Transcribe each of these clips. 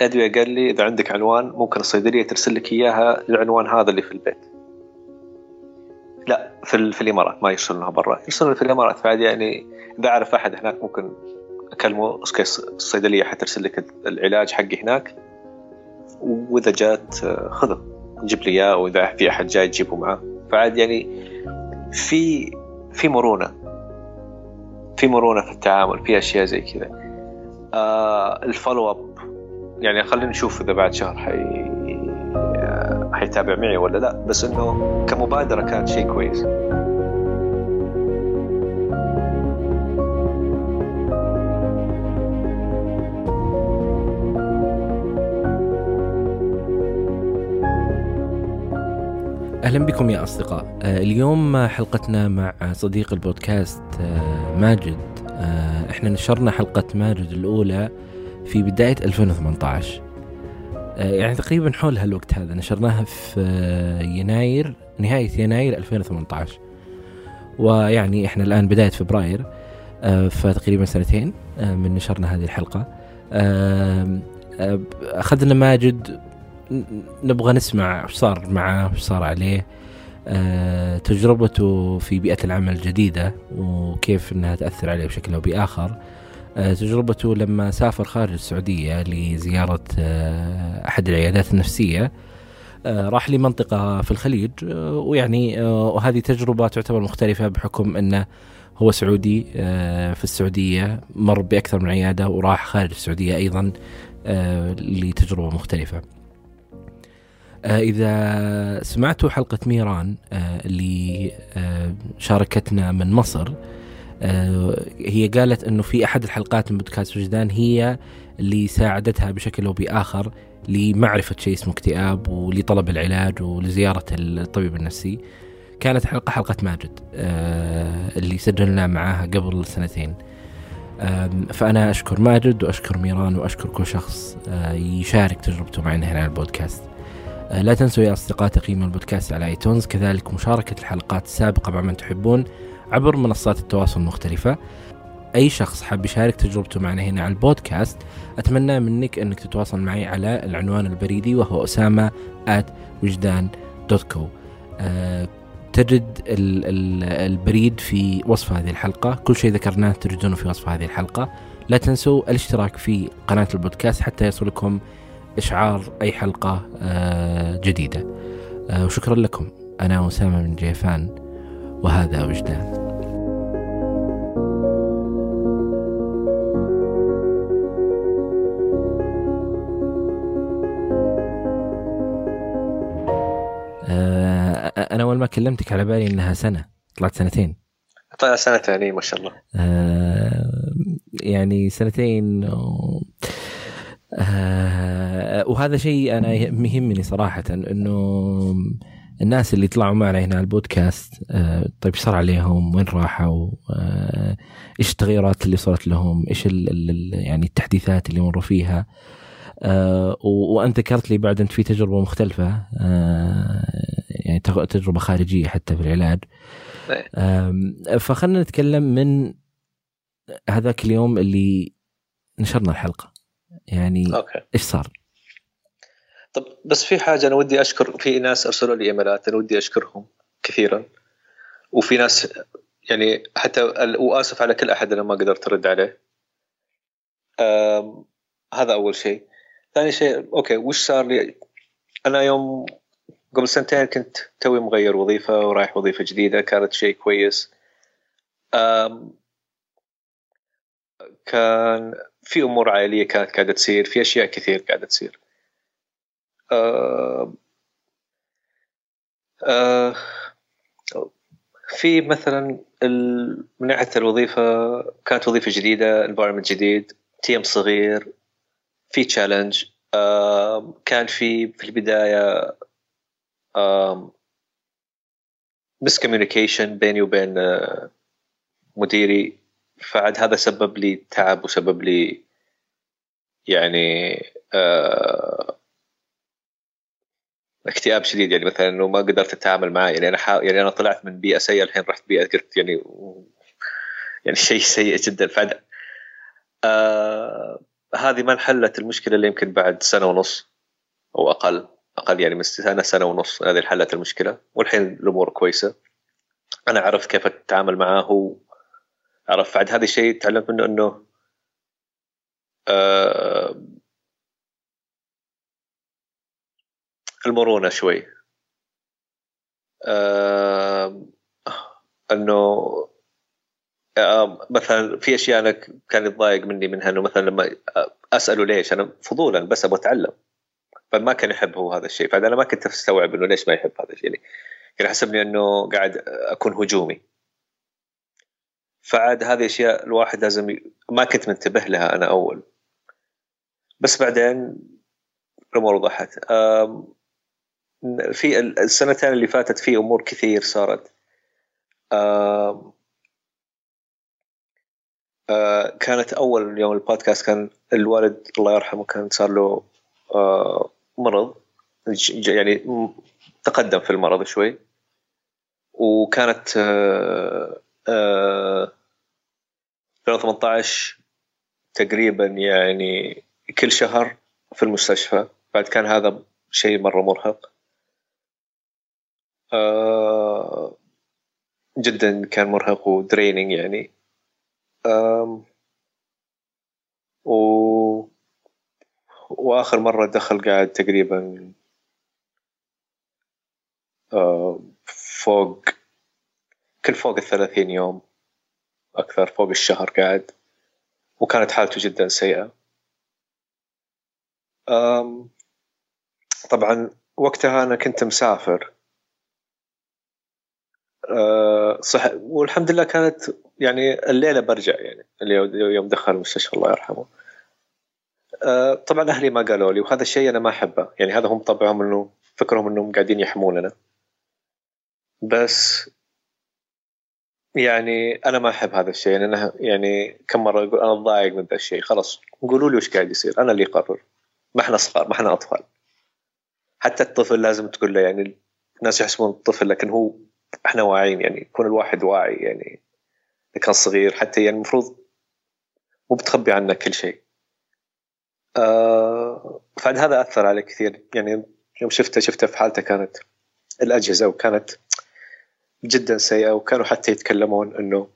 أدوية قال لي إذا عندك عنوان ممكن الصيدلية ترسل لك إياها العنوان هذا اللي في البيت. لا في, في الإمارات ما يرسلونها برا. يرسلونها في الإمارات فعاد يعني إذا أعرف أحد هناك ممكن أكلمه الصيدلية حترسل لك العلاج حقي هناك. وإذا جات خذه جيب لي إياه وإذا في أحد جاي تجيبه معاه. فعاد يعني في في مرونة في مرونة في التعامل في أشياء زي كذا. آه الفولو أب يعني خلينا نشوف إذا بعد شهر حي حيتابع معي ولا لا بس إنه كمبادرة كانت شيء كويس. أهلا بكم يا أصدقاء. آه، اليوم حلقتنا مع صديق البودكاست آه، ماجد. آه، إحنا نشرنا حلقة ماجد الأولى في بداية 2018 يعني تقريبا حول هالوقت هذا نشرناها في يناير نهاية يناير 2018 ويعني إحنا الآن بداية فبراير فتقريبا سنتين من نشرنا هذه الحلقة. أخذنا ماجد نبغى نسمع وش صار معه وش صار عليه. تجربته في بيئة العمل الجديدة وكيف إنها تأثر عليه بشكل أو بآخر. تجربته لما سافر خارج السعودية لزيارة أه أحد العيادات النفسية أه راح لمنطقة في الخليج ويعني وهذه تجربة تعتبر مختلفة بحكم أنه هو سعودي في السعودية مر بأكثر من عيادة وراح خارج السعودية أيضا لتجربة مختلفة. آه، إذا سمعتوا حلقة ميران آه، اللي آه، شاركتنا من مصر هي قالت أنه في أحد الحلقات من بودكاست وجدان هي اللي ساعدتها بشكل أو بآخر لمعرفة شيء اسمه اكتئاب ولطلب العلاج ولزيارة الطبيب النفسي. كانت حلقة حلقة ماجد اللي سجلنا معاها قبل سنتين. فأنا أشكر ماجد وأشكر ميران وأشكر كل شخص يشارك تجربته معنا هنا على البودكاست. آه، لا تنسوا يا أصدقاء تقييم البودكاست على iTunes كذلك مشاركة الحلقات السابقة مع من تحبون. عبر منصات التواصل المختلفة. أي شخص حاب يشارك تجربته معنا هنا على البودكاست أتمنى منك أنك تتواصل معي على العنوان البريدي وهو أسامة at وجدان dot co تجد البريد في وصف هذه الحلقة. كل شيء ذكرناه تجدونه في وصف هذه الحلقة. لا تنسوا الاشتراك في قناة البودكاست حتى يصلكم إشعار أي حلقة آه، جديدة. آه، وشكرا لكم. أنا أسامة من جيفان وهذا وجدان. آه، أول ما كلمتك على بالي إنها سنة طلعت سنتين. طلع سنتين ما شاء الله. يعني سنتين آه وهذا شيء أنا يهمني صراحة إنه الناس اللي طلعوا معنا هنا على البودكاست آه طيب صار عليهم؟ وين راحوا؟ آه إيش التغيرات اللي صارت لهم؟ إيش يعني التحديثات اللي مروا فيها؟ آه وانت ذكرت لي بعد أنت في تجربة مختلفة آه يعني تجربة خارجية حتى في العلاج. فخلنا نتكلم من هذاك اليوم اللي نشرنا الحلقة. يعني أوكي. إيش صار؟ طب بس في حاجة أنا ودي أشكر في ناس أرسلوا لي إيميلات أنا ودي أشكرهم كثيرا. وفي ناس يعني حتى وآسف على كل أحد أنا ما قدرت أرد عليه. هذا أول شيء. ثاني شيء okay وش صار لي؟ أنا يوم قبل سنتين كنت توي مغير وظيفة ورايح وظيفة جديدة كانت شيء كويس. كان في أمور عائلية كانت قاعدة تصير في أشياء كثير قاعدة تصير. آه في مثلا من ناحية الوظيفة كانت وظيفة جديدة environment جديد team صغير في challenge كان في في البداية miscommunication بيني وبين آه، مديري. فعد هذا سبب لي تعب وسبب لي يعني آه اكتئاب شديد. يعني مثلا إنه ما قدرت أتعامل معاه يعني أنا. يعني أنا طلعت من بيئة سيئة. الحين رحت بيئة قلت يعني يعني شيء سيء جدا. فعد آه هذه ما انحلت المشكلة اللي يمكن بعد سنة ونص أو أقل. أقل يعني من سنه سنة ونص هذه انحلت المشكلة. والحين الأمور كويسة. أنا عرفت كيف أتعامل معاه عرفت بعد هذا الشيء تعلمت منه إنه آه المرونة شوي. آه إنه آه مثلا في أشياء أنا كان يتضايق مني منها إنه مثلا لما أسأله ليش أنا فضولا بس أبغى أتعلم. فما كان يحب هو هذا الشيء. فانا ما كنت أستوعب إنه ليش ما يحب هذا الشيء. يعني كان حسبني إنه قاعد أكون هجومي. فعاد هذه أشياء الواحد لازم ي... ما كنت منتبه لها أنا أول. بس بعدين الأمور وضحت في السنتين اللي فاتت في أمور كثير صارت. كانت أول يوم البودكاست كان الوالد الله يرحمه كان صار له مرض يعني تقدم في المرض شوي وكانت 2018 تقريبا يعني كل شهر في المستشفى. بعد كان هذا شيء مرة مرهق. آه، جدا كان مرهق ودريننج يعني. و وآخر مرة دخل قاعد تقريبا آه، فوق كل فوق الثلاثين يوم أكثر فوق الشهر قاعد. وكانت حالته جدا سيئة. طبعا وقتها أنا كنت مسافر. أه، صح والحمد لله كانت يعني الليلة برجع يعني يوم دخل المستشفى الله يرحمه. طبعا أهلي ما قالوا لي وهذا الشيء أنا ما أحبه. يعني هذا هم طبعهم إنه فكرهم إنهم قاعدين يحموننا بس يعني أنا ما أحب هذا الشيء. يعني أنا يعني كم مرة أقول أنا ضايق من ذا الشيء. خلاص قولوا لي وش قاعد يصير. أنا اللي اقرر ما إحنا صغار ما إحنا أطفال. حتى الطفل لازم تقول له يعني الناس يحسبون الطفل لكن هو إحنا واعيين يعني يكون الواحد واعي يعني كان صغير. حتى يعني المفروض مو بتخبي عنه كل شيء. آه فعد هذا أثر علي كثير. يعني يوم شفته شفته في حالته كانت الأجهزة وكانت جدا سيئة وكانوا حتى يتكلمون إنه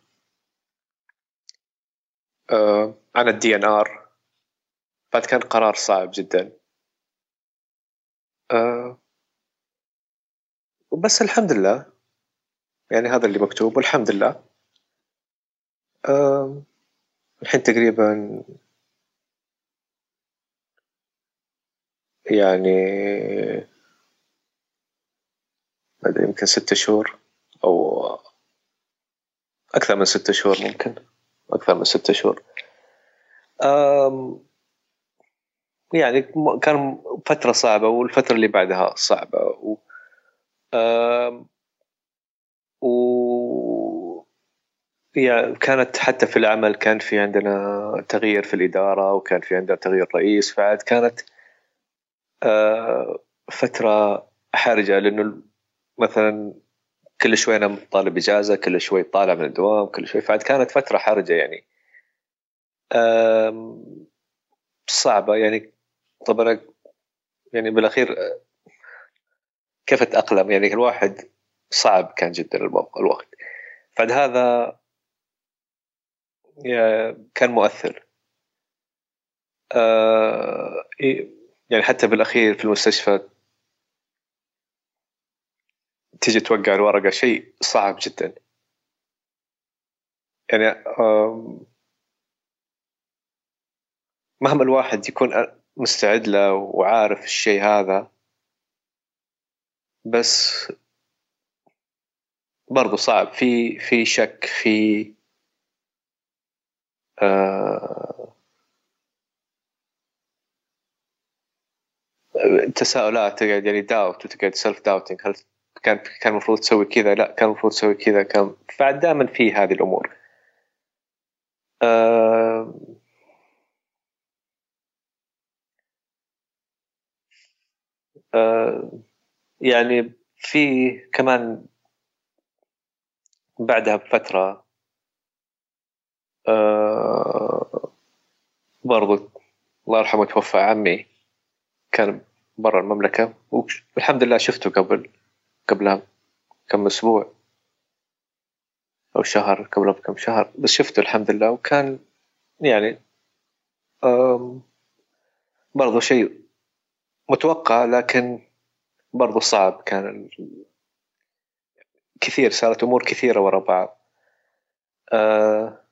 آه عن ال DNR بعد كان قرار صعب جدا. آه بس الحمد لله. يعني هذا اللي مكتوب والحمد لله. آه الحين تقريبا يعني يمكن ستة شهور أو أكثر من ستة شهور ممكن أكثر من ستة شهور. يعني كان فترة صعبة والفترة اللي بعدها صعبة و و يعني كانت حتى في العمل كان في عندنا تغيير في الإدارة وكان في عندنا تغيير رئيس فعاد كانت فترة حرجة لأنه مثلا كل شوي أنا طالب إجازة كل شوي طالع من الدوام كل شوي فعاد كانت فترة حرجة يعني. صعبة يعني. طبعا يعني بالأخير كيف أتأقلم؟ يعني الواحد صعب كان جدا الوقت بعد هذا كان مؤثر. يعني حتى بالأخير في المستشفى تيجي توقع الورقة شيء صعب جدا. يعني مهما الواحد يكون مستعد له وعارف الشيء هذا بس برضو صعب. في في شك في آه تساؤلات تقعد يعني داوت وتقعد self doubting هل كان كان المفروض تسوي كذا؟ لا كان المفروض تسوي كذا كان فعاد دائما في هذه الأمور. آه آه يعني في كمان بعدها بفترة آه برضو الله يرحمه توفى عمي كان برا المملكة والحمد لله شفته قبل قبلها كم أسبوع أو شهر قبل بكم شهر بس شفته الحمد لله وكان يعني برضو شيء متوقع لكن برضو صعب كان كثير صارت أمور كثيرة ورا بعض. آه،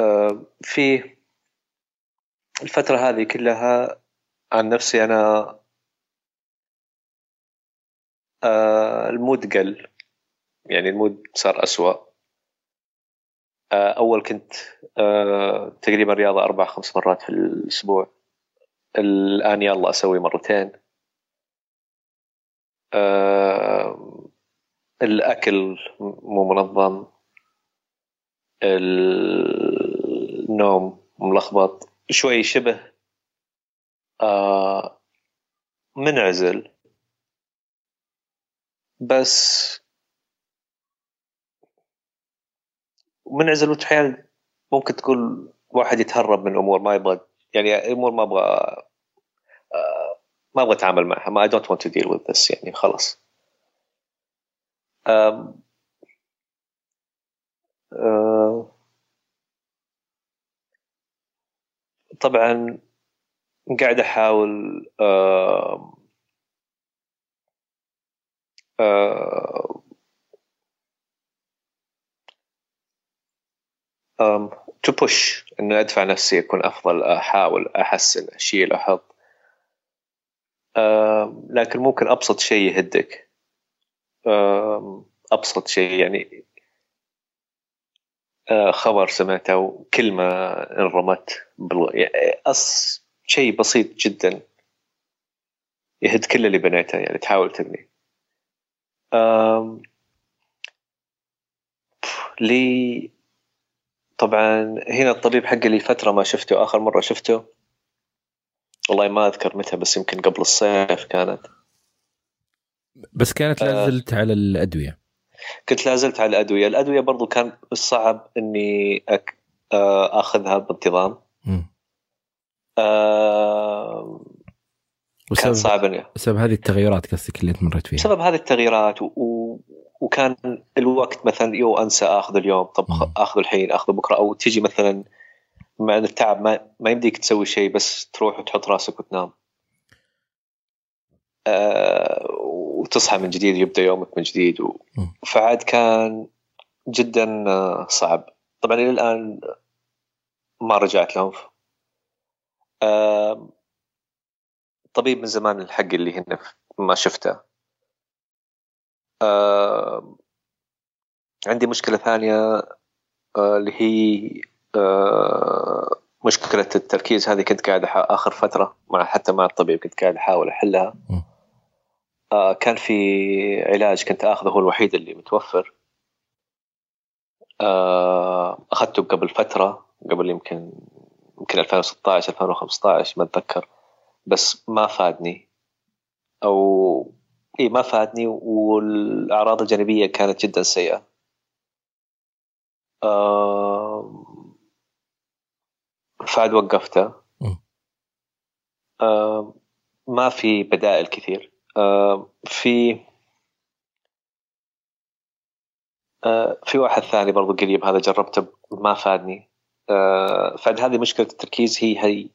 آه، في الفترة هذه كلها عن نفسي أنا آه، ال mood قل. يعني ال mood صار أسوأ. أول كنت تقريبا رياضة أربع خمس مرات في الأسبوع. الآن يلا أسوي مرتين. الأكل مو منظم. النوم ملخبط. شوي شبه آه منعزل. بس منعزل وتحيل ممكن تقول واحد يتهرب من الأمور ما يبغى يعني امور ما أبغى آه ما أبغى أتعامل معها ما I don't want to deal with this يعني خلاص. آه آه طبعا قاعد أحاول آه تو بوش إنه أدفع نفسي أكون أفضل أحاول أحسن أشيل أحط. لكن ممكن أبسط شيء يهدك. أبسط شيء يعني خبر سمعته وكلمة انرمت يعني أص شيء بسيط جدا يهد كل اللي بنيته يعني تحاول تبني. لي طبعا هنا الطبيب حقي لي فترة ما شفته آخر مرة شفته. والله ما أذكر متى بس يمكن قبل الصيف كانت. بس كانت لازلت آه. على الأدوية. كنت لازلت على الأدوية، الأدوية برضو كان صعب إني أك... آه، أخذها بانتظام. آه كان صعب اني بسبب هذه التغيرات قصدك اللي تمرت فيها. بسبب هذه التغييرات و... و... وكان الوقت مثلا يو أنسى أخذ اليوم طب اخذ الحين اخذ بكرة أو تجي مثلا مع التعب ما ما يمديك تسوي شيء بس تروح وتحط راسك وتنام. آه وتصحى من جديد يبدا يومك من جديد و... فعاد كان جدا آه، صعب. طبعا إلى الآن ما رجعت لهم. طبيب من زمان الحق اللي هنا ما شفته. عندي مشكلة ثانية آه، اللي هي آه، مشكلة التركيز. هذه كنت قاعد آخر فترة مع حتى مع الطبيب كنت قاعد أحاول أحلها. آه كان في علاج كنت آخذه هو الوحيد اللي متوفر. آه أخذته قبل فترة قبل يمكن يمكن 2016 2015 ما أتذكر. بس ما فادني. أو إي ما فادني والأعراض الجانبية كانت جدا سيئة. آه فعد وقفته. آه ما في بدائل كثير. في آه، في واحد ثاني برضو قريب هذا جربته ما فادني. آه، فعد هذه مشكلة التركيز هي هي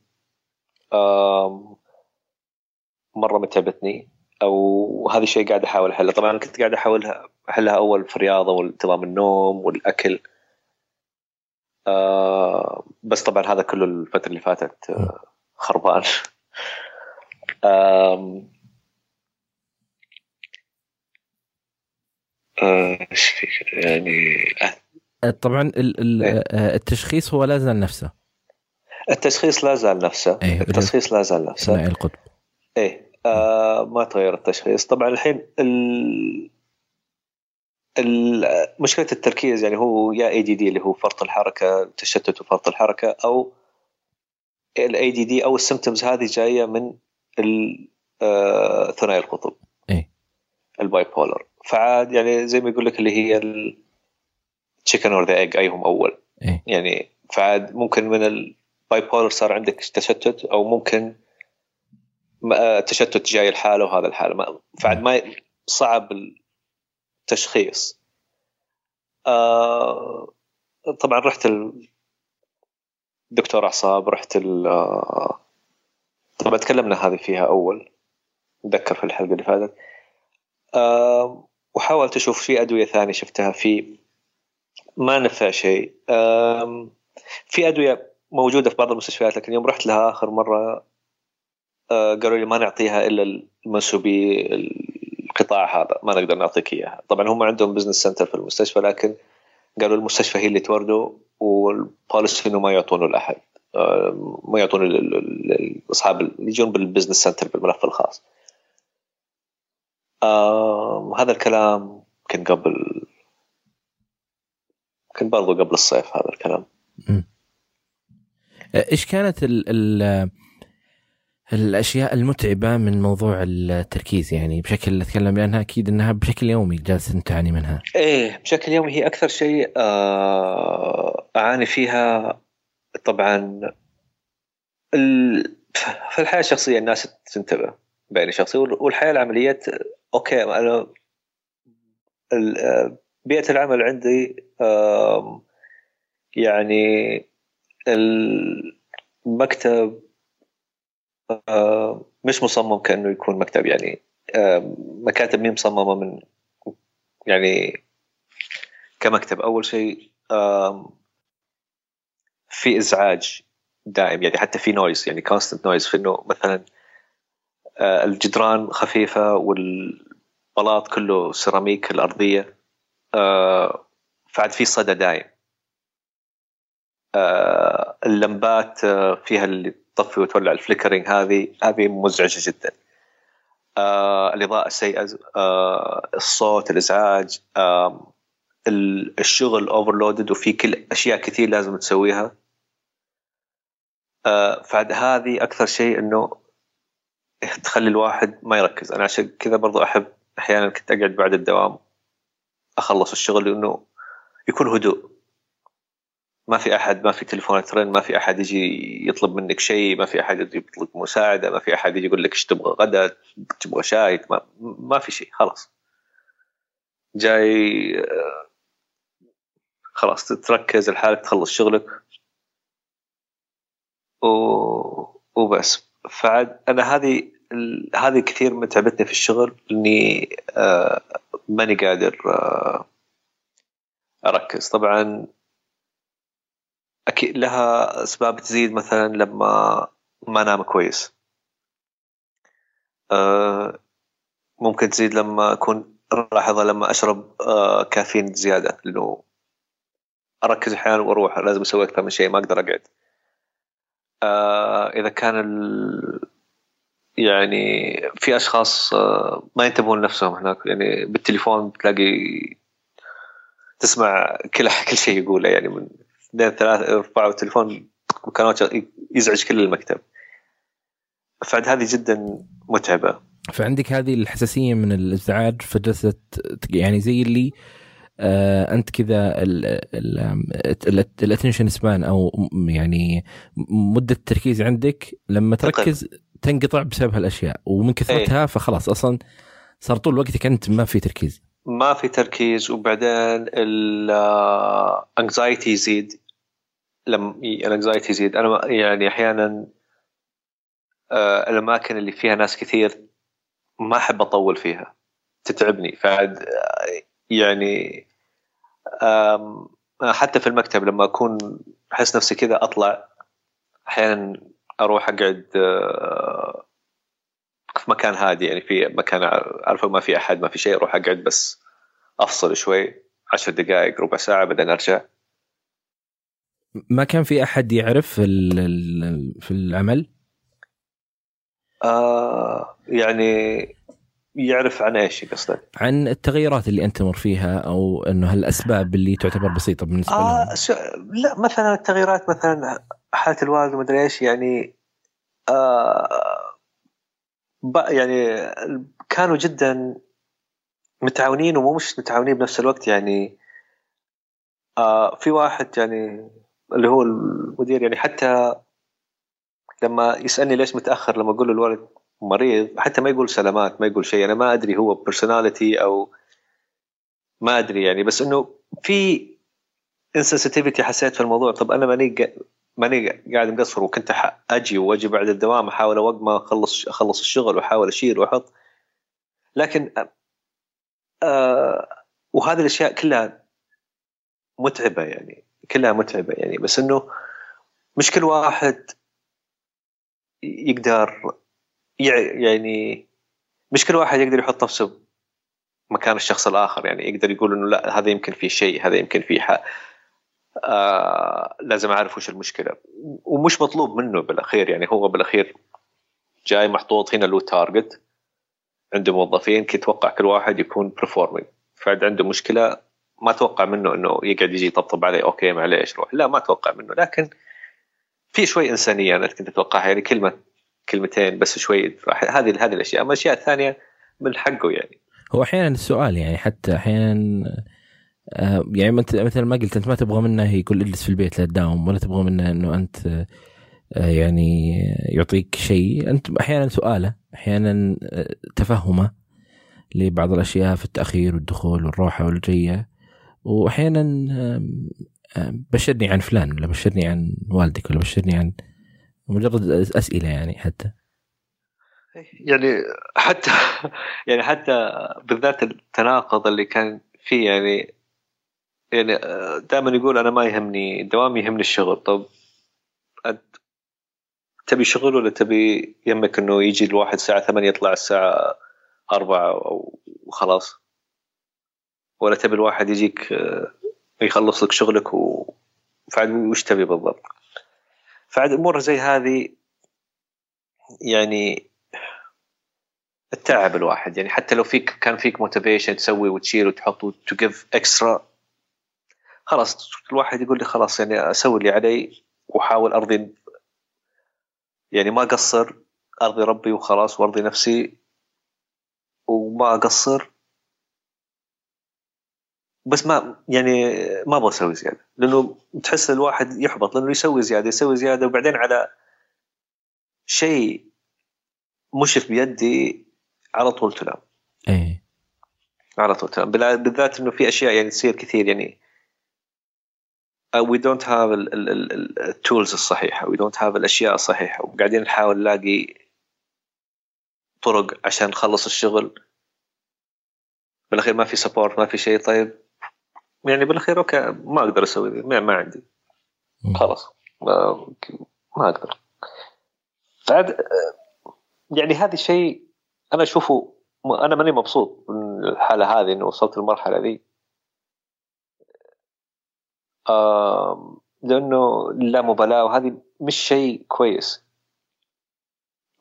مرة متعبتني أو هذا الشيء قاعد أحاول احله طبعا كنت قاعد أحاول أحلها أول في الرياضة وانتظام النوم والأكل. بس طبعا هذا كله الفترة اللي فاتت خربان. إيش في يعني أه، طبعا إيه؟ التشخيص هو لا زال نفسه. التشخيص لا زال نفسه. إيه؟ التشخيص لا زال نفسه. ثنائي القطب. إيه آه ما تغير التشخيص. طبعا الحين ال... مشكلة التركيز يعني هو يا اي دي دي اللي هو فرط الحركة تشتت وفرط الحركة أو الاي دي دي أو السمتمز هذه جاية من ثنائي القطب. إيه. الباي بولر فعاد يعني زي ما يقول لك اللي هي التشيكن اور ذا ايج ايهم أول. إيه؟ يعني فعاد ممكن من ال... باي بولر صار عندك تشتت أو ممكن آه، تشتت جاي الحالة وهذا الحالة. فعد ما صعب التشخيص. آه طبعا رحت الدكتور أعصاب رحت ال آه، طبعا تكلمنا هذه فيها أول. أتذكر في الحلقة اللي فاتت. آه وحاولت أشوف في أدوية ثانية شفتها في ما نفع شيء. في أدوية موجودة في بعض المستشفيات لكن يوم رحت لها آخر مرة آه، قالوا لي ما نعطيها إلا المنسوبي القطاع هذا ما نقدر نعطيك إياها. طبعا هم عندهم business center في المستشفى لكن قالوا المستشفى هي اللي تورده وال policy إنه ما يعطونه لأحد. آه، ما يعطونه لأصحاب اللي يجون بال business center بالملف الخاص. آه هذا الكلام كان قبل كان برضو قبل الصيف هذا الكلام. إيش كانت ال ال الأشياء المتعبة من موضوع التركيز يعني؟ بشكل أتكلم لأنها أكيد إنها بشكل يومي جالس تعاني منها. إيه بشكل يومي هي أكثر شيء آه، أعاني فيها. طبعا في الحياة الشخصية الناس تنتبه بين شخصي والحياة العملية أوكي أنا بيئة العمل عندي يعني المكتب مش مصمم كأنه يكون مكتب يعني مكاتب مين مصممة من يعني كمكتب. أول شيء في إزعاج دائم يعني حتى في noise يعني constant noise في إنه مثلا آه، الجدران خفيفة والبلاط كله سيراميك الأرضية. آه، فعد في صدى دايم. آه، اللمبات فيها اللي تطفي وتولع ال flickering هذه هذه مزعجة جدا. الإضاءة السيئة الصوت الإزعاج الشغل overloaded وفي كل أشياء كثير لازم تسويها. فعد هذه أكثر شيء إنه تخلي الواحد ما يركز. أنا عشان كذا برضو أحب أحيانا كنت أقعد بعد الدوام أخلص الشغل لأنه يكون هدوء. ما في أحد ما في تليفون ترن ما في أحد يجي يطلب منك شيء ما في أحد يجي يطلب مساعدة ما في أحد يجي يقول لك إيش تبغى غدا تبغى شاي ما, ما في شيء خلاص. جاي خلاص تركز لحالك تخلص شغلك و... وبس. فعد أنا هذه هذه كثير متعبتني في الشغل إني آه ماني قادر آه أركز. طبعا أكيد لها أسباب تزيد مثلا لما ما أنام كويس. آه ممكن تزيد لما أكون لاحظها لما أشرب آه كافيين زيادة لأنه أركز أحيانا وأروح لازم أسوي أكثر من شيء ما أقدر أقعد. آه إذا كان ال... يعني في أشخاص آه ما ينتبهون لنفسهم هناك. يعني بالتليفون بتلاقي تسمع كل كل شيء يقوله. يعني من اثنين ثلاثة يرفعوا التليفون مكالمات يزعج كل المكتب. فعد هذه جدا متعبة. فعندك هذه الحساسية من الإزعاج فجلست يعني زي اللي آه أنت كذا ال attention span أو يعني مدة التركيز عندك لما تركز تنقطع بسبب هالأشياء ومن كثرتها إيه. فخلاص أصلا صار طول وقتك أنت ما في تركيز. ما في تركيز وبعدين ال anxiety يزيد. لما ال anxiety يزيد. أنا يعني أحيانا آه الأماكن اللي فيها ناس كثير ما أحب أطول فيها. تتعبني. فعد يعني حتى في المكتب لما أكون أحس نفسي كذا أطلع أحيانا أروح أقعد آه، في مكان هادي يعني في مكان عارفه ما في أحد ما في شيء أروح أقعد بس أفصل شوي عشر دقائق ربع ساعة بعدين أرجع ما كان في أحد يعرف في في العمل؟ آه يعني يعرف عن إيش قصدك؟ عن التغيرات اللي أنت تمر فيها أو إنه هالأسباب اللي تعتبر بسيطة بالنسبة آه لهم لا مثلا التغييرات مثلا حالة الوالد ومدري إيش يعني آه يعني كانوا جدا متعاونين ومو مش متعاونين بنفس الوقت يعني آه في واحد يعني اللي هو المدير يعني حتى لما يسألني ليش متأخر لما أقول له الولد مريض حتى ما يقول سلامات ما يقول شيء. أنا ما أدري هو personality أو ما أدري يعني. بس إنه في insensitivity حسيت في الموضوع. طب أنا ماني ماني قاعد مقصر وكنت أجي وأجي بعد الدوام أحاول أوقف ما أخلص أخلص الشغل وأحاول أشيل وأحط. لكن آه وهذه الأشياء كلها متعبة يعني كلها متعبة يعني. بس إنه مش كل واحد يقدر يعني مش كل واحد يقدر يحط نفسه مكان الشخص الآخر. يعني يقدر يقول إنه لا هذا يمكن فيه شيء هذا يمكن فيه حق. آه لازم أعرف وش المشكلة. ومش مطلوب منه بالأخير. يعني هو بالأخير جاي محطوط هنا له target عنده موظفين. كي يتوقع كل واحد يكون performing فعند عنده مشكلة ما أتوقع منه إنه يقعد يجي يطبطب عليه أوكي معليش. روح. لا ما أتوقع منه. لكن في شوي إنسانية أنا كنت أتوقعها. يعني كلمة كلمتين بس شوي. هذه هذه الأشياء. أما الاشياء الثانية من حقه يعني. هو أحيانا السؤال يعني حتى أحيانا آه، يعني مثل ما قلت أنت ما تبغى منه يقول إجلس في البيت لا تداوم ولا تبغى منه إنه أنت آه، يعني يعطيك شيء. أنت أحيانا سؤاله أحيانا آه، تفهمه لبعض الأشياء في التأخير والدخول والروحه والجية. واحيانا بشرني عن فلان ولا بشرني عن والدك ولا بشرني عن مجرد أسئلة يعني حتى. يعني حتى يعني حتى بالذات التناقض اللي كان فيه يعني يعني دائما يقول أنا ما يهمني الدوام يهمني الشغل. طب تبي شغل ولا تبي يمك إنه يجي الواحد الساعة 8 يطلع الساعة 4 وخلاص ولا تبي الواحد يجيك يخلص لك شغلك و فعد وش تبي بالضبط؟ فعد أمور زي هذه يعني التعب الواحد. يعني حتى لو فيك كان فيك motivation تسوي وتشيل وتحط to give extra خلاص الواحد يقول لي خلاص يعني أسوي اللي علي وأحاول أرضي يعني ما أقصر أرضي ربي وخلاص وأرضي نفسي وما أقصر. بس ما يعني ما أبغى أسوي زيادة لأنه تحس الواحد يحبط لأنه يسوي زيادة يسوي زيادة وبعدين على شيء مش في بيدي على طول تنام. إيه. على طول تنام. بالذات إنه في أشياء يعني تصير كثير يعني we don't have ال tools الصحيحة we don't have الأشياء الصحيحة. وقاعدين نحاول نلاقي طرق عشان نخلص الشغل. بالأخير ما في support ما في شيء. طيب يعني بالأخير okay ما أقدر أسوي ذي ما, عندي. خلاص. ما, ما أقدر. فعد يعني هذا الشيء أنا أشوفه أنا ماني مبسوط من الحالة هذه انه وصلت للمرحلة ذي. لأنه لا مبالاة وهذه مش شيء كويس.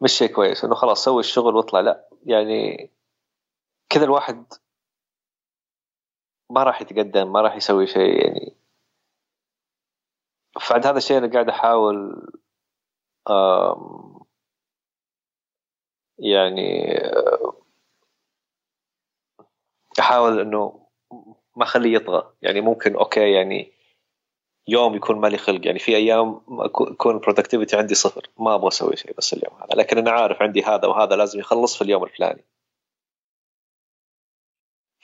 مش شيء كويس إنه خلاص سوي الشغل واطلع لا. يعني كذا الواحد ما راح يتقدم ما راح يسوي شيء يعني. فعند هذا الشيء أنا قاعد أحاول يعني أحاول إنه ما أخليه يطغى. يعني ممكن okay يعني يوم يكون مالي خلق. يعني في أيام يكون ال productivity عندي صفر. ما أبغى أسوي شيء بس اليوم هذا. لكن أنا عارف عندي هذا وهذا لازم يخلص في اليوم الفلاني.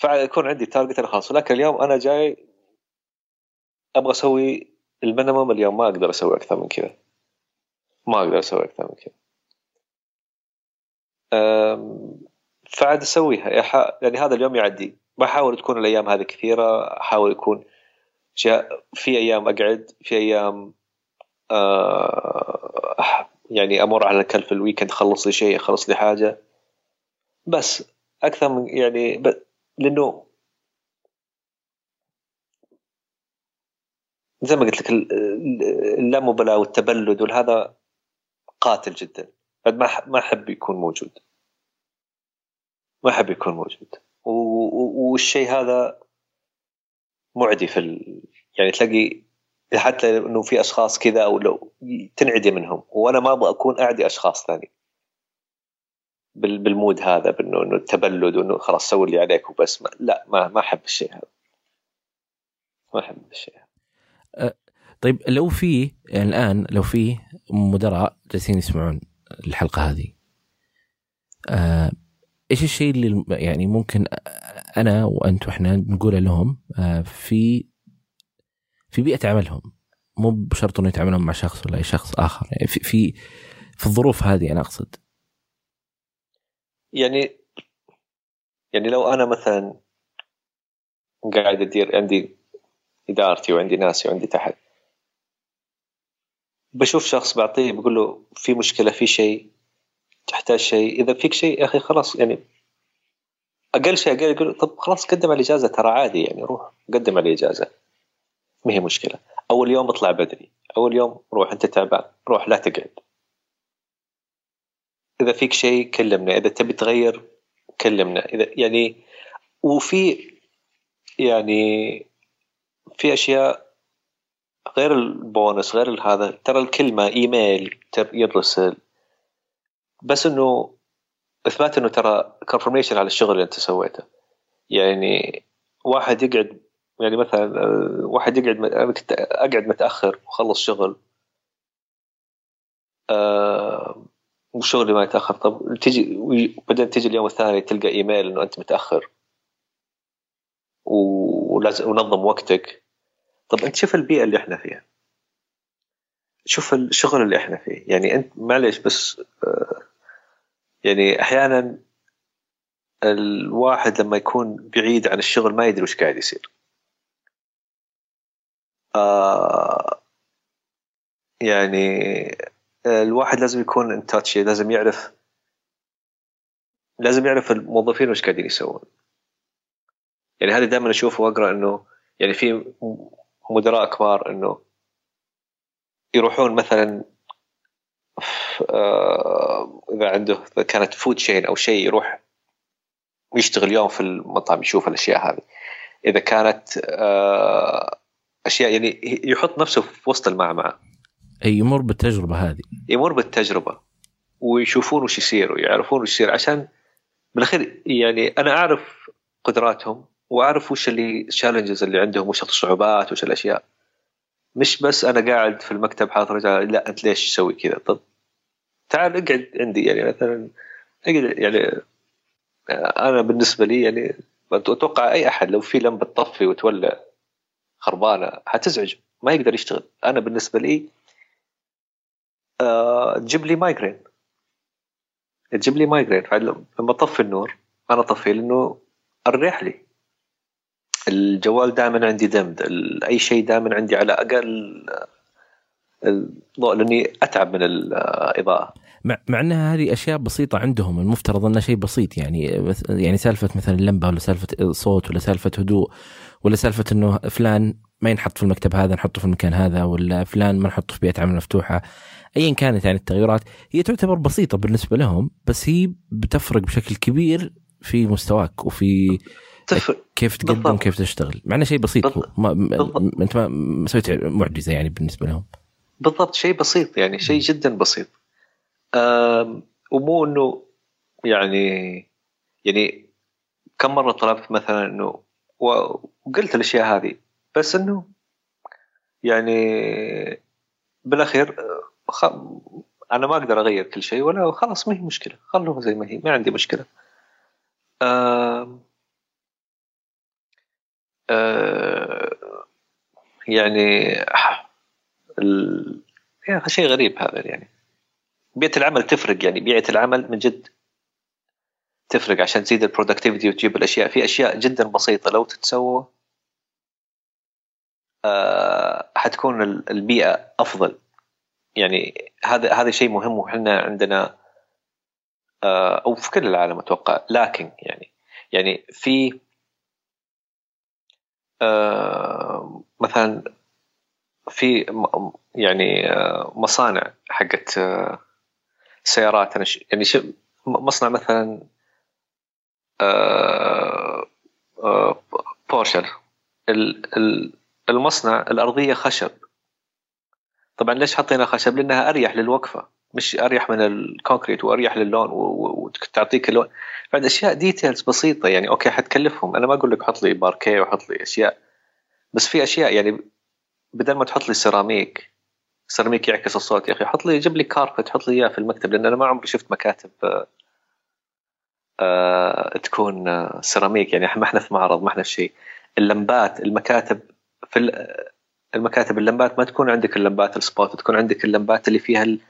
فيكون عندي target أنا خلاص لكن اليوم أنا جاي أبغى أسوي ال minimum اليوم ما أقدر أسوي أكثر من كذا. ما أقدر أسوي أكثر من كذا. فعاد أسويها. يعني هذا اليوم يعدي. بحاول تكون الأيام هذه كثيرة. أحاول يكون في أيام أقعد في أيام آه يعني أمر على الكل في الويكند اخلص لي شيء اخلص لي حاجة. بس أكثر من يعني لأنه زي ما قلت لك اللامبالاة والتبلد والهذا قاتل جدا. ما ما احب يكون موجود. ما احب يكون موجود. والشيء هذا معدي في ال... يعني تلاقي حتى انه في أشخاص كذا أو لو تنعدي منهم. وأنا ما أبغى أكون أعدي أشخاص ثانيين. بالمود هذا بإنه إنه التبلد وإنه خلاص سوي اللي عليك وبس. ما لا ما ما أحب الشيء هذا. ما أحب الشيء هذا. أه طيب لو في الآن لو في مدراء جالسين يسمعون الحلقة هذه آه إيش الشيء اللي يعني ممكن أنا وانت وإحنا نقوله لهم آه في في بيئة عملهم. مو بشرط إنه يتعاملون مع شخص ولا أي شخص آخر. يعني في في الظروف هذه أنا أقصد. يعني يعني لو أنا مثلا قاعد أدير عندي إدارتي وعندي ناسي وعندي تحت بشوف شخص بعطيه بقول له في مشكلة في شيء تحتاج شيء إذا فيك شيء يا أخي خلاص يعني أقل شيء أقل يقول طب خلاص قدم على الإجازة ترى عادي يعني روح قدم على الإجازة ما هي مشكلة. أول يوم اطلع بدري أول يوم روح أنت تعبان روح لا تقعد. إذا فيك شيء كلمنا إذا تبي تغير كلمنا. إذا يعني وفي يعني في أشياء غير البونس غير هذا ترى الكلمة إيميل يرسل بس إنه إثبات إنه ترى confirmation على الشغل اللي أنت سويته. يعني واحد يقعد يعني مثلا واحد يقعد أنا كنت أقعد متأخر وخلص شغل. أه وشغلي ما يتأخر. طب تجي وبعدين تجي اليوم الثاني تلقى إيميل إنه أنت متأخر. ولازم ونظم وقتك. طب أنت شوف البيئة اللي إحنا فيها. شوف الشغل اللي إحنا فيه. يعني أنت معلش بس آه، يعني أحيانا الواحد لما يكون بعيد عن الشغل ما يدري وش قاعد يصير. آه يعني الواحد لازم يكون ان تاتش لازم يعرف لازم يعرف الموظفين وش قاعدين يسوون. يعني هذه دائما أشوف وأقرأ إنه يعني في مدراء كبار إنه يروحون مثلا آه، إذا عنده كانت فود شين أو شيء يروح ويشتغل يوم في المطعم يشوف الأشياء هذه. إذا كانت آه، أشياء يعني يحط نفسه في وسط المعمعة. يمر بالتجربة هذه. يمر بالتجربة ويشوفون وش يصير ويعرفون وش يصير عشان بالأخير يعني أنا أعرف قدراتهم وأعرف وش اللي الشالنجز اللي عندهم وش الصعوبات وش الأشياء. مش بس أنا قاعد في المكتب رجال لا أنت ليش تسوي كذا؟ طب تعال اقعد عندي يعني مثلا اقعد يعني أنا بالنسبة لي يعني أتوقع أي أحد لو في لمبة تطفي وتولع خربانة حتزعج ما يقدر يشتغل. أنا بالنسبة لي تجيب لي migraine تجيب لي migraine لما اطفي النور أنا اطفيه لأنه أريح لي. الجوال دائما عندي dimmed أي شيء دائما عندي على أقل الضوء لأني أتعب من الاضاءه مع, مع إنها هذه أشياء بسيطة عندهم. المفترض إنها شيء بسيط. يعني يعني سالفة مثلا اللمبة ولا سالفة صوت ولا سالفة هدوء ولا سالفة إنه فلان ما ينحط في المكتب هذا نحطه في المكان هذا ولا فلان ما نحطه في بيئة عمل مفتوحة. ايا كانت يعني التغيرات هي تعتبر بسيطة بالنسبة لهم بس هي بتفرق بشكل كبير في مستواك وفي تفرق كيف تقدم بالضبط. كيف تشتغل مع انه شيء بسيط بالضبط. ما بالضبط. أنت ما سويت معجزة يعني بالنسبة لهم بالضبط شيء بسيط يعني شيء جدا بسيط ومو إنه يعني يعني كم مرة طلبت مثلا إنه وقلت الأشياء هذه بس إنه يعني بالأخير خ... أنا ما أقدر أغير كل شيء ولا خلاص ما هي مشكلة خلوها زي ما هي ما عندي مشكلة. آه آه يعني ال... يعني شيء غريب هذا يعني. بيئة العمل تفرق يعني بيئة العمل من جد تفرق عشان تزيد البرودكتيفيتي وتجيب الأشياء. في أشياء جدا بسيطة لو تتسوى آه حتكون البيئة أفضل. يعني هذا هذا شيء مهم وحنا عندنا آه أو في كل العالم أتوقع لكن يعني يعني في آه مثلا في يعني آه مصانع حقت سيارات. أنا يعني مصنع مثلا بورشل. المصنع الأرضية خشب. طبعا ليش حطينا خشب؟ لأنها أريح للوقفة مش أريح من الكونكريت وأريح للون وتعطيك اللون. بعد أشياء details بسيطة يعني okay حتكلفهم. أنا ما أقول لك حط لي باركيه وحط لي أشياء بس في أشياء يعني بدل ما تحط لي سيراميك سيراميك يعكس الصوت يا أخي حط لي جيب لي carpet حط لي إياه في المكتب لأن أنا ما عمري شفت مكاتب آه، آه، تكون آه، سيراميك يعني ما إحنا في معرض ما إحنا في شيء. اللمبات المكاتب في المكاتب اللمبات ما تكون عندك اللمبات ال spot تكون عندك اللمبات اللي فيها ال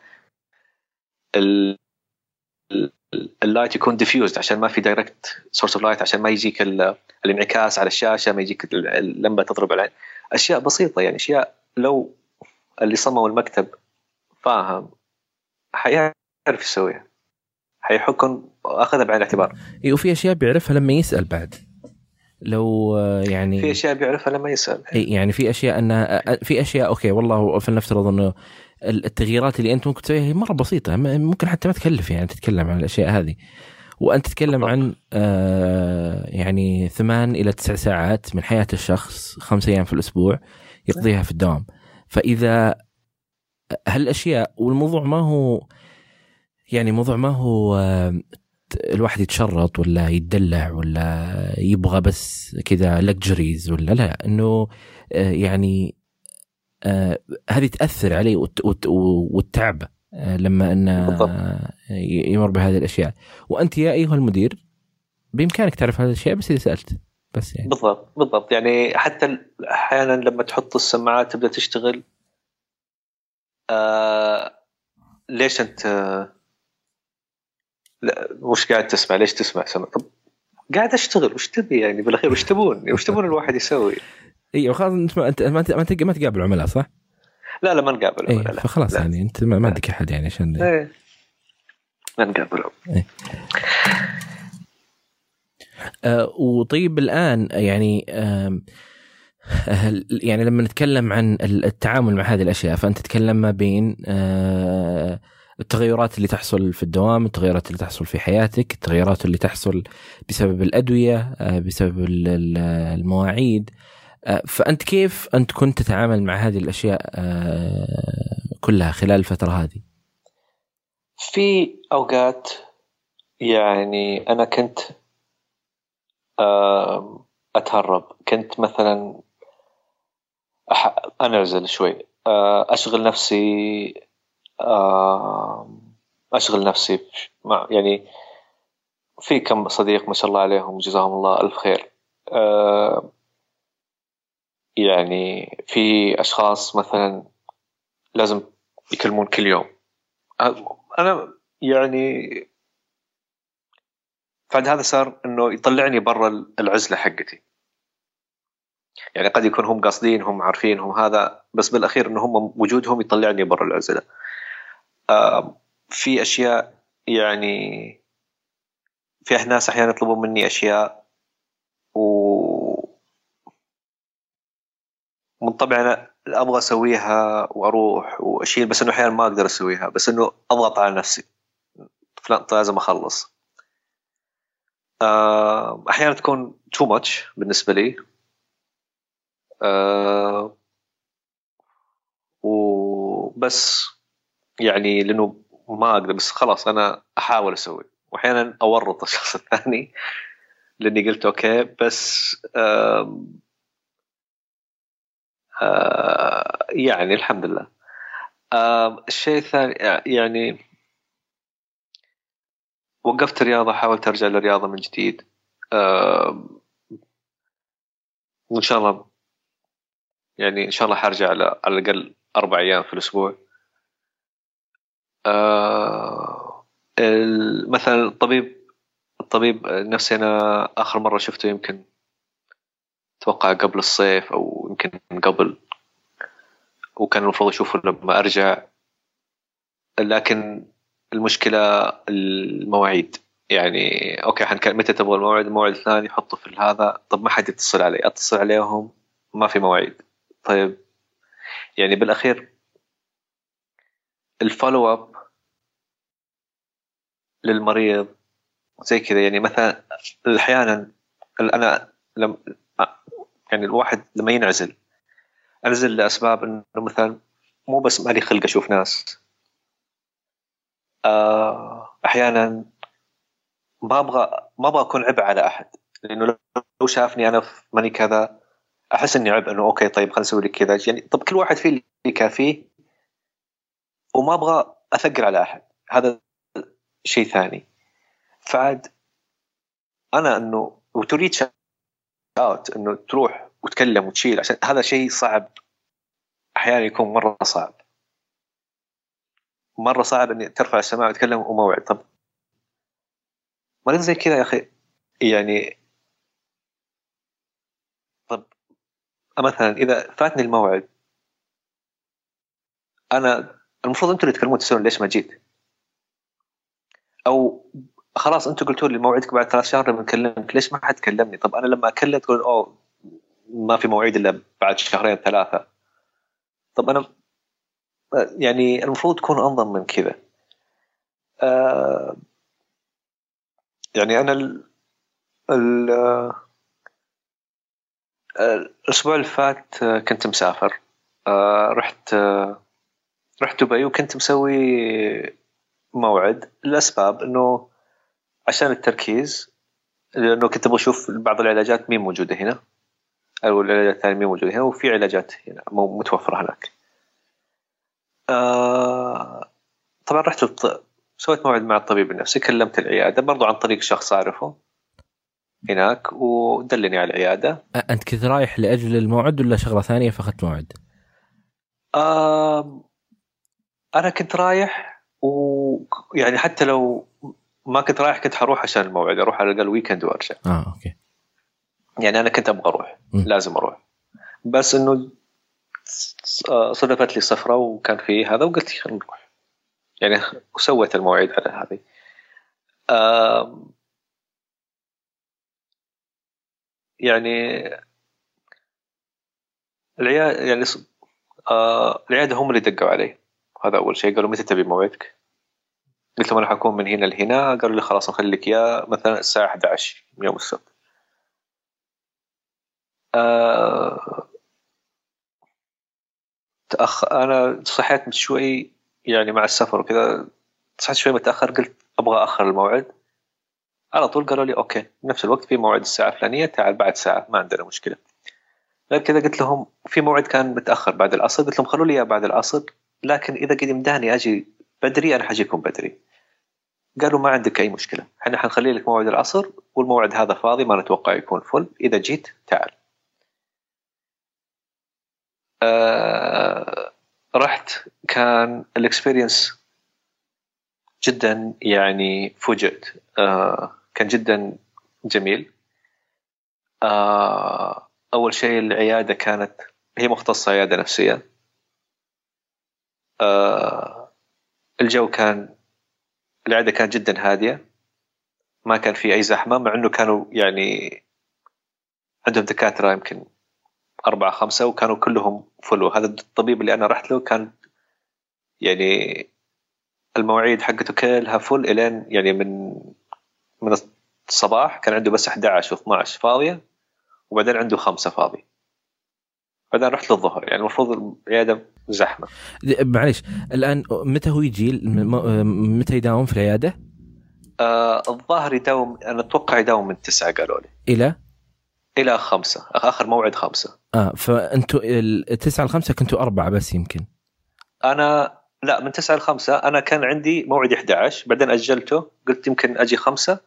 ال ال- ال light يكون diffused عشان ما في direct source of light عشان ما يجيك ال- الانعكاس على الشاشة ما يجيك ال- اللمبة تضرب على أشياء بسيطة يعني أشياء لو اللي صمموا المكتب فاهم حيعرف يسويها حيحكم أخذها بعين الاعتبار. إيه، وفي أشياء بيعرفها لما يسأل بعد. لو آه، يعني في أشياء بيعرفها لما يسأل. يعني في أشياء انها في أشياء okay والله فلنفترض إنه التغييرات اللي أنت ممكن تسويها هي مرة بسيطة ممكن حتى ما تكلف يعني تتكلم عن الأشياء هذه. وأنت تتكلم عن آه يعني ثمان إلى تسع ساعات من حياة الشخص خمس أيام في الأسبوع يقضيها في الدوام. فإذا هالأشياء والموضوع ما هو يعني موضوع ما هو آه، الواحد يتشرط ولا يتدلع ولا يبغى بس كذا لكجريز ولا لا إنه آه، يعني آه، هذه تأثر عليه وتتعبه آه، لما إنه يمر بهذه الأشياء. وأنت يا أيها المدير بإمكانك تعرف هذه الأشياء بس إذا سألت بس يعني. بالضبط بالضبط. يعني حتى أحيانا لما تحط السماعات تبدأ تشتغل آه ليش أنت لا مش قاعد تسمع ليش تسمع سمع طب قاعد أشتغل وش تبي يعني بالأخير وش تبون وش تبون الواحد يسوي أيوه خلاص أنت ما انت ما, ما, تق- ما تقابل عملاء صح؟ لا لا ما نقابل اي عملاء، لا. فخلاص لا. يعني أنت ما, ما عندك أحد يعني عشان إيه. ما نقابل آه، وطيب الآن يعني آم، هل- يعني لما نتكلم عن ال- التعامل مع هذه الأشياء فأنت تتكلم ما بين آه، التغيرات اللي تحصل في الدوام، التغيرات اللي تحصل في حياتك، التغيرات اللي تحصل بسبب الأدوية، آه، بسبب ال- ال- المواعيد. آه، فأنت كيف أنت كنت تتعامل مع هذه الأشياء آه، كلها خلال الفترة هذه؟ في أوقات يعني أنا كنت آم، أتهرب كنت مثلا أح... انعزل شوي أشغل نفسي أشغل نفسي مع يعني في كم صديق ما شاء الله عليهم جزاهم الله ألف خير. يعني في أشخاص مثلا لازم يكلمون كل يوم. أنا يعني بعد هذا صار إنه يطلعني برا العزلة حقتي. يعني قد يكون هم قاصدين هم عارفين هم هذا بس بالأخير إنه هم وجودهم يطلعني برا العزلة. في أشياء يعني في ناس أحيانا يطلبون مني أشياء و من طبعي أنا أبغى أسويها وأروح وأشيل بس إنه أحيانا ما أقدر أسويها بس إنه اضغط على نفسي. فلان لازم أخلص. آه، أحيانا تكون تو ماتش بالنسبة لي. آه، وبس يعني لأنه ما أقدر بس خلاص أنا أحاول أسوي. واحيانا أورط الشخص الثاني لأني قلت أوكي بس آم، آه، يعني الحمد لله. آم، الشيء الثاني يعني وقفت الرياضة حاولت أرجع للرياضة من جديد. آم، وإن شاء الله يعني إن شاء الله حرجع على الأقل أربع أيام في الأسبوع. آه، مثلا الطبيب الطبيب النفسي أنا آخر مرة شفته يمكن أتوقع قبل الصيف أو يمكن قبل وكان المفروض أشوفه لما أرجع. لكن المشكلة المواعيد. يعني okay حنكلم متى تبغى الموعد؟ الموعد الثاني حطه في هذا. طب ما حد يتصل علي. أتصل عليهم ما في مواعيد. طيب يعني بالأخير ال follow up للمريض زي كذا. يعني مثلا أحيانا أنا لم يعني الواحد لما ينعزل أنزل لأسباب إنه مثلا مو بس مالي خلق أشوف ناس. آه، أحيانا ما أبغى ما أبغى أكون عبء على أحد لأنه لو شافني أنا ماني كذا أحس إني عبء إنه okay طيب خلينا نسوي لك كذا. يعني طب كل واحد فيه اللي يكافيه وما أبغى أثقل على أحد. هذا شيء ثاني. فعد أنا إنه to reach out إنه تروح وتكلم وتشيل عشان هذا شيء صعب. أحيانا يكون مرة صعب. مرة صعب إني ترفع السماعة وتتكلم وموعد طب مريض زي كذا يا أخي؟ يعني طب مثلا إذا فاتني الموعد أنا المفروض أنتم اللي تكلمون تسالون ليش ما جيت؟ أو خلاص أنتم قلتوا لي موعدك بعد ثلاث شهور لما نكلمك ليش ما حد كلمني؟ طب أنا لما اكلم تقول أوه ما في موعد إلا بعد شهرين ثلاثة. طب أنا يعني المفروض تكون أنظم من كذا. آه يعني أنا ال ال الأسبوع اللي فات كنت مسافر. آه رحت آه رحت دبي وكنت مسوي موعد الاسباب إنه عشان التركيز لأنه كنت أبغى أشوف بعض العلاجات مين موجودة هنا أو العلاجات الثانية مين موجودة هنا وفي علاجات هنا متوفرة هناك آه طبعا رحت الط... سويت موعد مع الطبيب النفسي كلمت العيادة برضو عن طريق شخص أعرفه هناك ودلني على العيادة أنت كنت رايح لأجل الموعد ولا شغلة ثانية فاخذت موعد؟ آه أنا كنت رايح ويعني حتى لو ما كنت رايح كنت حروح عشان الموعد أروح على الأقل weekend وأرجع. آه okay. يعني أنا كنت أبغى أروح م. لازم أروح. بس إنه صدفت لي سفره وكان في هذا وقلت خلينا نروح. يعني وسويت المواعيد على هذه. يعني العيادة يعني آه العيادة هم اللي دقوا علي. هذا أول شيء. قالوا متى تبي موعدك؟ قلت لهم أنا حكون من هنا لهنا. قالوا لي خلاص نخلي لك إياه مثلا الساعة 11 يوم السبت. آه. أنا صحيت شوي يعني مع السفر وكذا. صحيت شوي متأخر. قلت أبغى أخر الموعد. على طول قالوا لي أوكي نفس الوقت في موعد الساعة الفلانية تعال بعد ساعة ما عندنا مشكلة. غير كذا قلت لهم في موعد كان متأخر بعد العصر. قلت لهم خلوا لي بعد العصر. لكن إذا قد يمداني أجي بدري أنا حجيكم بدري. قالوا ما عندك أي مشكلة. إحنا حنخلي لك موعد العصر والموعد هذا فاضي ما نتوقع يكون فل. إذا جيت تعال. آه رحت. كان الإكسبيرينس جدا يعني فوجئت. آه كان جدا جميل. آه أول شيء العيادة كانت هي مختصة عيادة نفسية. الجو كان العياده كانت جدا هادية ما كان في أي زحمة مع إنه كانوا يعني عندهم دكاترة يمكن أربعة خمسة وكانوا كلهم فلو. هذا الطبيب اللي أنا رحت له كان يعني المواعيد حقته كلها فل إلين يعني من من الصباح كان عنده بس 11 و12 فاضية وبعدين عنده خمسة فاضي بعدين رحت للظهر. يعني المفروض العيادة زحمة. معليش الآن متى هو يجي؟ متى يداوم في العيادة؟ آه الظاهر يداوم أنا أتوقع يداوم من تسعة قالوا لي. إلى؟ إلى خمسة. آخر موعد خمسة. آه فانتوا التسعة لخمسة كنتوا أربعة بس يمكن. أنا لا من تسعة لخمسة. أنا كان عندي موعد 11 بعدين أجلته قلت يمكن أجي خمسة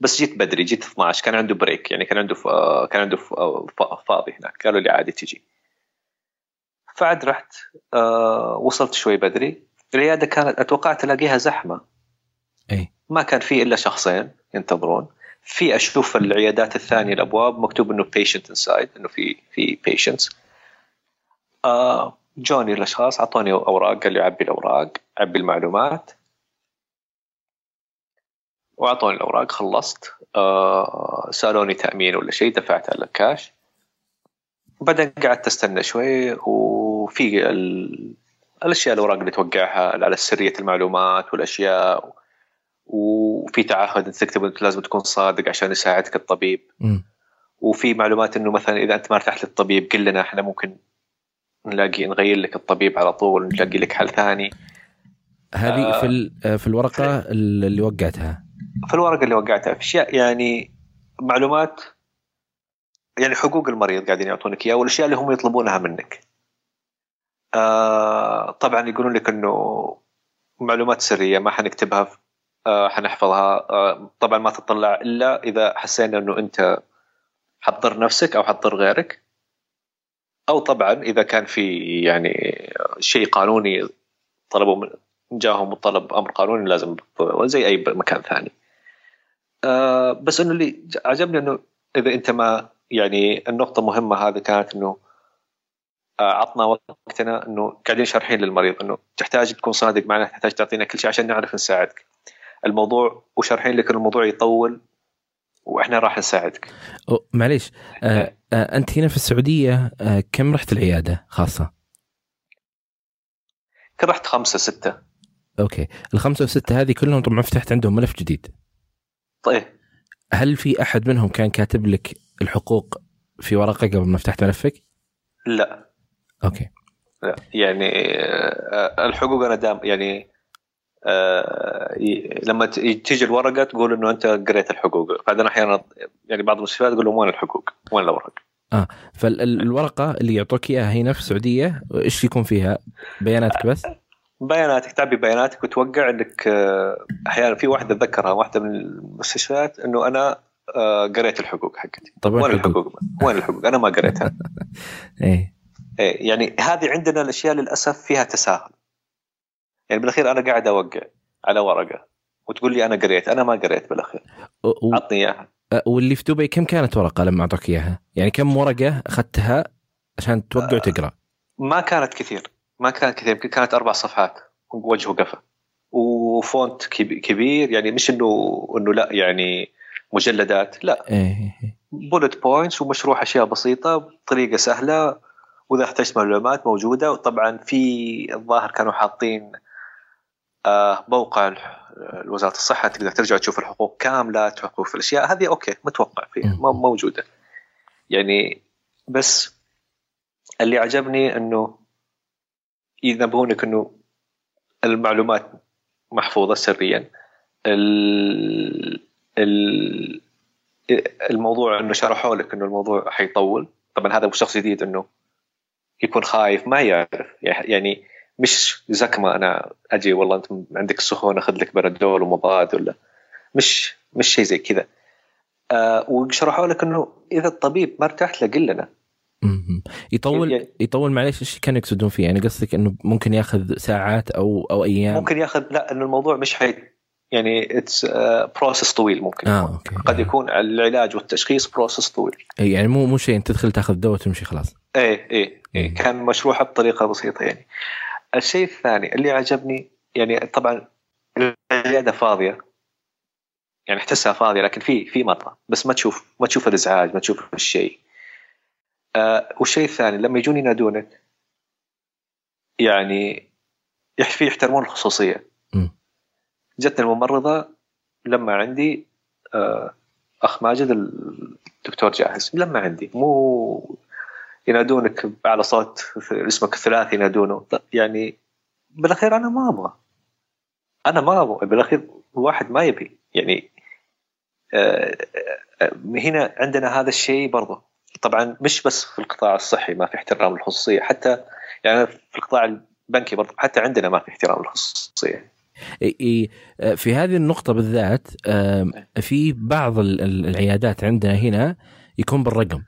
بس جيت بدري جيت 12 كان عنده break يعني كان عنده. كان عنده. فاضي هناك. قالوا لي عادي تجي. فعد رحت آه وصلت شوي بدري. العيادة كانت اتوقعت الاقيها زحمة. إي. ما كان في إلا شخصين ينتظرون. في أشوف العيادات الثانية الأبواب مكتوب إنه patient inside إنه في في patients آه جوني الأشخاص أعطوني أوراق قال لي عبي الأوراق عبي المعلومات. وأعطوني الأوراق خلصت. آه سألوني تأمين ولا شيء دفعت على الكاش بعدين قعدت أستنى شوي وفي ال... الأشياء الأوراق اللي توقعها على سرية المعلومات والأشياء وفي تعهد انت تكتب انت لازم تكون صادق عشان يساعدك الطبيب. م. وفي معلومات إنه مثلا إذا أنت ما ارتحت للطبيب قل لنا إحنا ممكن نلاقي نغير لك الطبيب على طول نلاقي لك حل ثاني. هذه آه. في في الورقة اللي وقعتها. في الورقة اللي وقعتها في أشياء يعني معلومات يعني حقوق المريض قاعدين يعطونك اياه والأشياء اللي هم يطلبونها منك. آه طبعا يقولون لك إنه معلومات سرية ما حنكتبها آه حنحفظها. آه طبعا ما تطلع إلا إذا حسينا إنه أنت حتضر نفسك أو حتضر غيرك. أو طبعا إذا كان في يعني شيء قانوني طلبوا من جاهم الطلب أمر قانوني لازم زي أي مكان ثاني. آه بس إنه اللي عجبني إنه إذا أنت ما يعني النقطة مهمة هذه كانت إنه آه عطنا وقتنا إنه قاعدين شارحين للمريض إنه تحتاج تكون صادق معنا تحتاج تعطينا كل شيء عشان نعرف نساعدك. الموضوع وشارحين لك الموضوع يطول وإحنا راح نساعدك. معليش آه آه أنت هنا في السعودية آه كم رحت العيادة خاصة؟ كم رحت خمسة ستة. okay الخمسة والسته هذه كلهم طبعا فتحت عندهم ملف جديد. طيب. هل في أحد منهم كان كاتب لك الحقوق في ورقه قبل ما فتحت ملفك؟ لا okay لا يعني آه الحقوق أنا دام يعني آه لما تيجي الورقة تقول إنه أنت قريت الحقوق بعدين أحيانا يعني بعض المستشفيات يقول لهم وين الحقوق؟ وين الاوراق؟ آه فالورقه اللي يعطوك إياها هنا في السعودية إيش يكون فيها؟ بياناتك بس؟ بياناتك تعبي بياناتك وتوقع إنك أحيانا في واحدة اتذكرها واحدة من المستشفيات إنه أنا قريت الحقوق حقتي. طب وين الحقوق؟ وين الحقوق؟ أنا ما قريتها. إيه. إيه يعني هذه عندنا الأشياء للأسف فيها تساهل. يعني بالأخير أنا قاعد أوقع على ورقة وتقول لي أنا قريت. أنا ما قريت بالأخير. و... عطني إياها. واللي في دبي كم كانت ورقة لما أعطوك إياها؟ يعني كم ورقة أخذتها عشان توقع وتقرأ؟ ما كانت كثير. ما كانت كثير. يمكن كانت أربع صفحات. وجه وقفه وفونت كبير. يعني مش انه إنه لا يعني مجلدات. لا. bullet points ومشروح أشياء بسيطة بطريقه سهلة وإذا احتجت معلومات موجودة. وطبعا في الظاهر كانوا حاطين آه موقع وزاره الصحة تقدر ترجع تشوف الحقوق كاملة تحقق في الأشياء. هذه okay متوقع فيها موجودة. يعني بس اللي عجبني إنه ينبهونك إنه المعلومات محفوظة سريا. الموضوع إنه شرحوا لك إنه الموضوع حيطول. طبعا هذا شخص جديد إنه يكون خايف ما يعرف. يعني مش زكمه أنا أجي والله أنت عندك سخون اخذ لك بنادول ومضاد ولا. مش مش شيء زي كذا. آه وشرحوا لك إنه إذا الطبيب ما ارتحت له. قل لنا يطول يعني يطول معلش إيش كانوا يقصدون فيه؟ يعني قصدك إنه ممكن ياخذ ساعات أو أو أيام؟ ممكن ياخذ لا إنه الموضوع مش حي يعني it's process طويل ممكن آه، okay. قد يكون العلاج والتشخيص بروسس طويل. اي يعني مو مو شيء أنت تدخل تاخذ دواء وتمشي خلاص. إيه إيه, إيه. كان مشروحه بطريقة بسيطة يعني. الشيء الثاني اللي عجبني يعني طبعا العيادة فاضية. يعني تحسها فاضية لكن في في مرضى بس ما تشوف ما تشوف الإزعاج ما تشوف الشيء. آه والشيء الثاني لما يجون ينادونك يعني في يحترمون الخصوصية. م. جتني الممرضة لما عندي آه أخ ماجد الدكتور جاهز. لما عندي. مو ينادونك على صوت اسمك الثلاثي ينادونه. يعني بالأخير أنا ما أبغى. أنا ما أبغى. بالأخير الواحد ما يبي. يعني آه هنا عندنا هذا الشيء برضه. طبعا مش بس في القطاع الصحي ما في احترام للخصوصيه حتى يعني في القطاع البنكي برضه. حتى عندنا ما في احترام للخصوصيه في هذه النقطة بالذات في بعض العيادات عندنا هنا يكون بالرقم.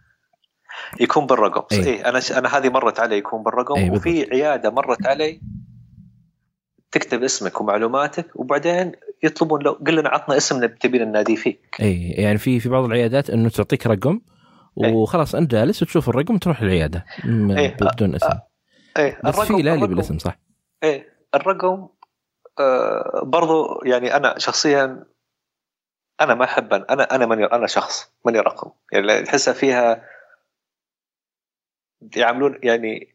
يكون بالرقم إيه, إيه أنا أنا هذه مرت علي يكون بالرقم إيه وفي عيادة مرت علي تكتب اسمك ومعلوماتك وبعدين يطلبون لو قل لنا عطنا اسم تبين النادي فيك. إي يعني في في بعض العيادات إنه تعطيك رقم وخلاص أنت جالس وتشوف الرقم وتروح العيادة إيه بدون اسم. إيه بس في لالي بالاسم صح؟ إيه الرقم آه برضو يعني أنا شخصيا أنا ما أحب أنا أنا ماني أنا شخص ماني رقم يعني تحسها فيها يعاملون يعني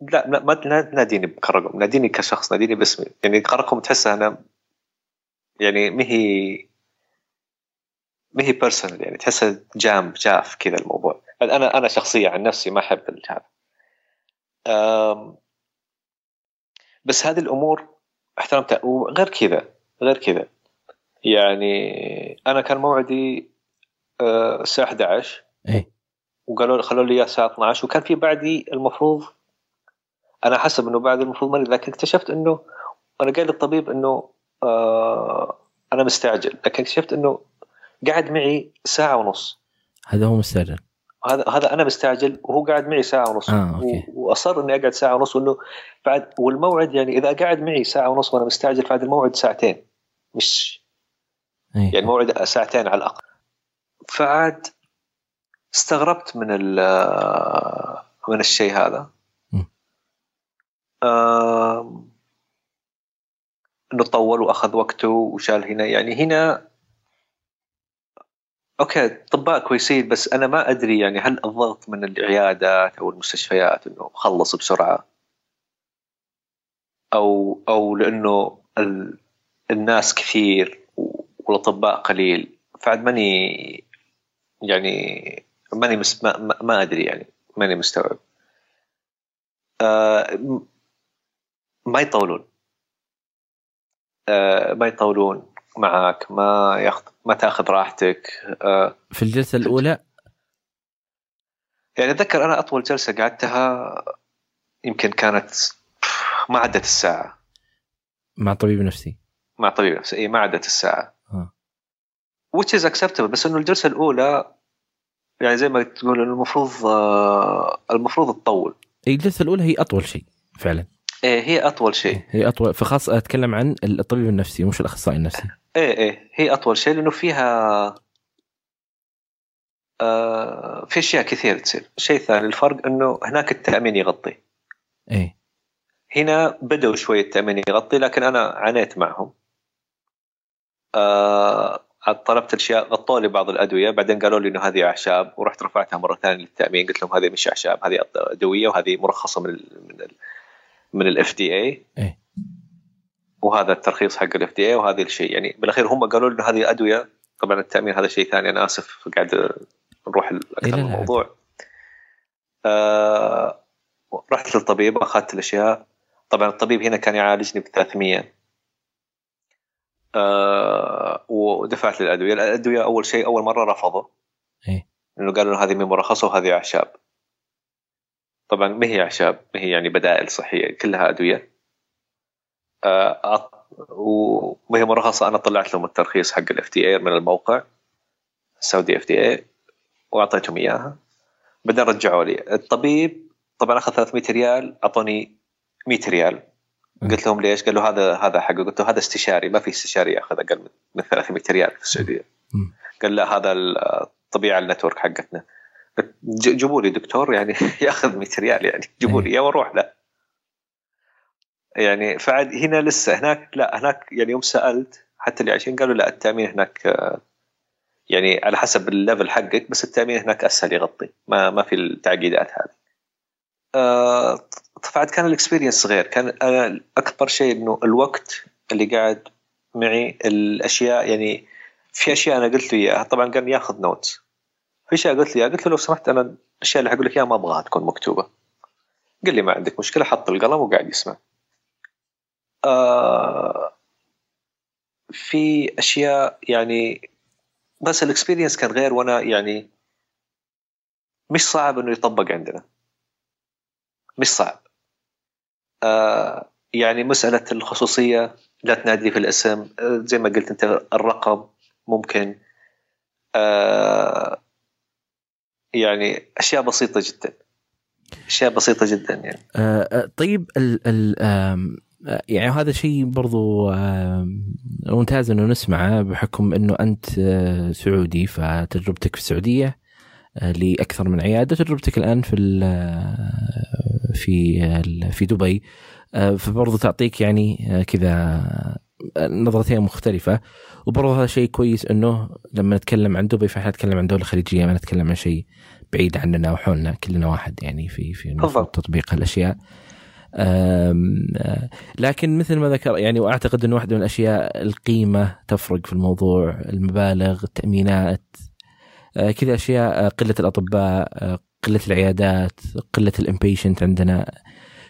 لا ما تناديني كرقم ناديني كشخص ناديني باسمي. يعني كرقم تحسها أنا يعني ما هي ما هي بيرسونال يعني تحسها جام جاف كذا الموضوع. أنا أنا شخصيا عن نفسي ما أحب هذا. بس هذه الأمور احترمتها وغير كذا غير كذا. يعني أنا كان موعدي الساعة 11 إيه. وقالوا لي خلوا لي إياه الساعة 12 وكان في بعدي المفروض أنا حسب إنه بعد المفروض ماني لكن اكتشفت إنه أنا قايل للطبيب إنه آه أنا مستعجل. لكن اكتشفت إنه قعد معي ساعة ونص. هذا هو مستعجل. هذا هذا أنا مستعجل وهو قاعد معي ساعة ونص آه، أوكي. وأصر إني أقعد ساعة ونص وإنه بعد والموعد يعني إذا قاعد معي ساعة ونص وأنا مستعجل فهذا الموعد ساعتين مش إيه. يعني موعد ساعتين على الأقل فعاد استغربت من ال- من الشيء هذا. آم، إنه طول وأخذ وقته وشال هنا يعني هنا أوكي اطباء كويسين بس أنا ما أدري يعني هل الضغط من العيادات أو المستشفيات إنه خلص بسرعة؟ أو أو لأنه ال... الناس كثير والأطباء قليل. فعد ماني يعني ماني مس... ما, ما, أدري يعني ماني مستوعب. آه ما يطولون. آه ما يطولون معك ما ياخذ ما تاخذ راحتك. آه في الجلسة الأولى؟ يعني أتذكر أنا أطول جلسة قعدتها يمكن كانت ما عدت الساعة. مع طبيب نفسي. مع طبيب نفسي. إي ما عدت الساعة. آه. which is acceptable بس إنه الجلسة الأولى يعني زي ما تقول إنه المفروض آه، المفروض تطول. إي الجلسة الأولى هي أطول شيء فعلا. إيه هي أطول شيء. هي أطول. فخاص أتكلم عن الطبيب النفسي مش الأخصائي النفسي. إيه إيه. هي أطول شيء لأنه فيها آه في أشياء كثير تصير. الشيء الثاني الفرق إنه هناك التأمين يغطي. إيه. هنا بدأوا شوية التأمين يغطي لكن أنا عانيت معهم. آه طلبت أشياء غطوا لي بعض الأدوية بعدين قالوا لي إنه هذه أعشاب ورحت رفعتها مرة ثانية للتأمين قلت لهم هذه مش أعشاب هذه أدوية وهذه مرخصة من ال من ال من ال FDA إيه. وهذا الترخيص حق ال FDA وهذا الشيء. يعني بالأخير هم قالوا انه هذه أدوية. طبعا التأمين هذا شيء ثاني. أنا آسف. قاعد نروح أكثر. من الموضوع آه رحت للطبيب أخذت الأشياء. طبعا الطبيب هنا كان يعالجني ب 300 آه ودفعت للأدوية، الأدوية أول شيء أول مرة رفضوا. إيه. إنه قالوا هذه مي مرخصة وهذه أعشاب. طبعا ما هي أعشاب. ما هي يعني بدائل صحية. كلها أدوية. آه أط- وما هي مرخصه أنا طلعت لهم الترخيص حق ال FDA من الموقع السعودي FDA وأعطيتهم إياها. بعدين رجعوا لي. الطبيب طبعا أخذ 300 ريال أعطوني 100 ريال. قلت لهم ليش؟ قالوا هذا هذا حقه قلت له هذا استشاري ما في استشاري ياخذ أقل من- من 300 ريال في السعودية. قال لا هذا الطبيعه ال network حقتنا. جيبوا لي دكتور يعني ياخذ 100 ريال يعني جيبوا لي إياه وأروح. له يعني فعد هنا لسه هناك لا هناك يعني يوم سألت حتى اللي عايشين قالوا لا التأمين هناك آه، يعني على حسب ال level حقك بس التأمين هناك أسهل يغطي ما ما في التعقيدات هذه. آه فعد كان ال experience غير كان أنا أكبر شيء إنه الوقت اللي قاعد معي الأشياء يعني في أشياء أنا قلت له إياها طبعا قال ياخذ note في أشياء قلت له إياها قلت له لو سمحت أنا الأشياء اللي حقول لك إياها ما أبغاها تكون مكتوبة. قال لي ما عندك مشكلة حط القلم وقاعد يسمع. آه في أشياء يعني بس الاكسبيرينس كان غير وأنا يعني مش صعب إنه يطبق عندنا. مش صعب. آه يعني مسألة الخصوصية لا تنادي في الاسم. آه زي ما قلت أنت الرقم ممكن. آه يعني أشياء بسيطة جدا. أشياء بسيطة جدا يعني. آه، آه، طيب ال ال يعني هذا شيء برضو آم، ممتاز إنه نسمعه بحكم إنه أنت آه، سعودي فتجربتك في السعودية آه، لاكثر من عيادة تجربتك الآن في ال- آه، في ال- في دبي. آه، فبرضو تعطيك يعني آه، كذا آه، نظرتين مختلفة. وبرضو هذا شيء كويس إنه لما نتكلم عن دبي فإحنا نتكلم عن دولة خليجية ما نتكلم عن شيء بعيد عننا وحولنا كلنا واحد يعني في في. تطبيق الأشياء. أم، آه، لكن مثل ما ذكر يعني وأعتقد إنه واحدة من الأشياء القيمة تفرق في الموضوع المبالغ التأمينات آه، كذا أشياء آه، قلة الأطباء آه، قلة العيادات قلة الامبيشنت عندنا.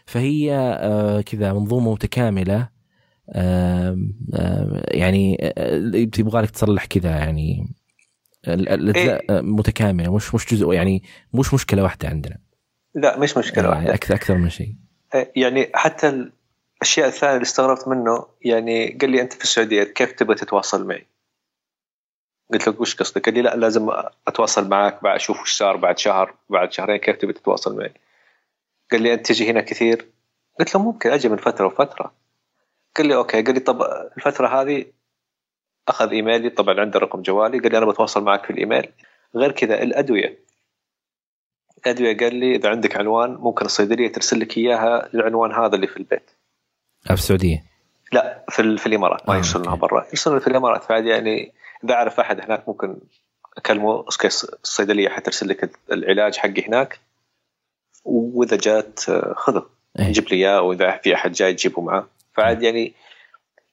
فهي كذا منظومة متكاملة يعني تبغى لك تصلح كذا يعني إيه؟ متكاملة مش مش جزء يعني مش مشكلة واحدة عندنا. لا مش مشكلة واحدة. أكثر أكثر من شيء. يعني حتى الأشياء الثانية اللي استغربت منه يعني قال لي أنت في السعودية كيف تبغى تتواصل معي؟ قلت له وش قصدك؟ قال لي لا لازم أتواصل معك بعد أشوف وش صار بعد شهر بعد شهرين كيف تبي تتواصل معي؟ قال لي أنت تجي هنا كثير؟ قلت له ممكن أجي من فترة وفترة قال لي okay قال لي طب الفترة هذه أخذ إيميلي طبعا عنده رقم جوالي قال لي أنا بتواصل معك في الإيميل غير كذا الأدوية الادويه قال لي إذا عندك عنوان ممكن الصيدلية ترسل لك إياها العنوان هذا اللي في البيت. في السعودية؟ لا في, في الإمارات. ما آه يرسلونها برا. يرسلونها في الإمارات. فعادي يعني إذا أعرف أحد هناك ممكن أكلمه. الصيدلية حترسل لك العلاج حقي هناك. وإذا جات خذه. إيه. جيب لي إياه وإذا في أحد جاي تجيبه معاه فعاد يعني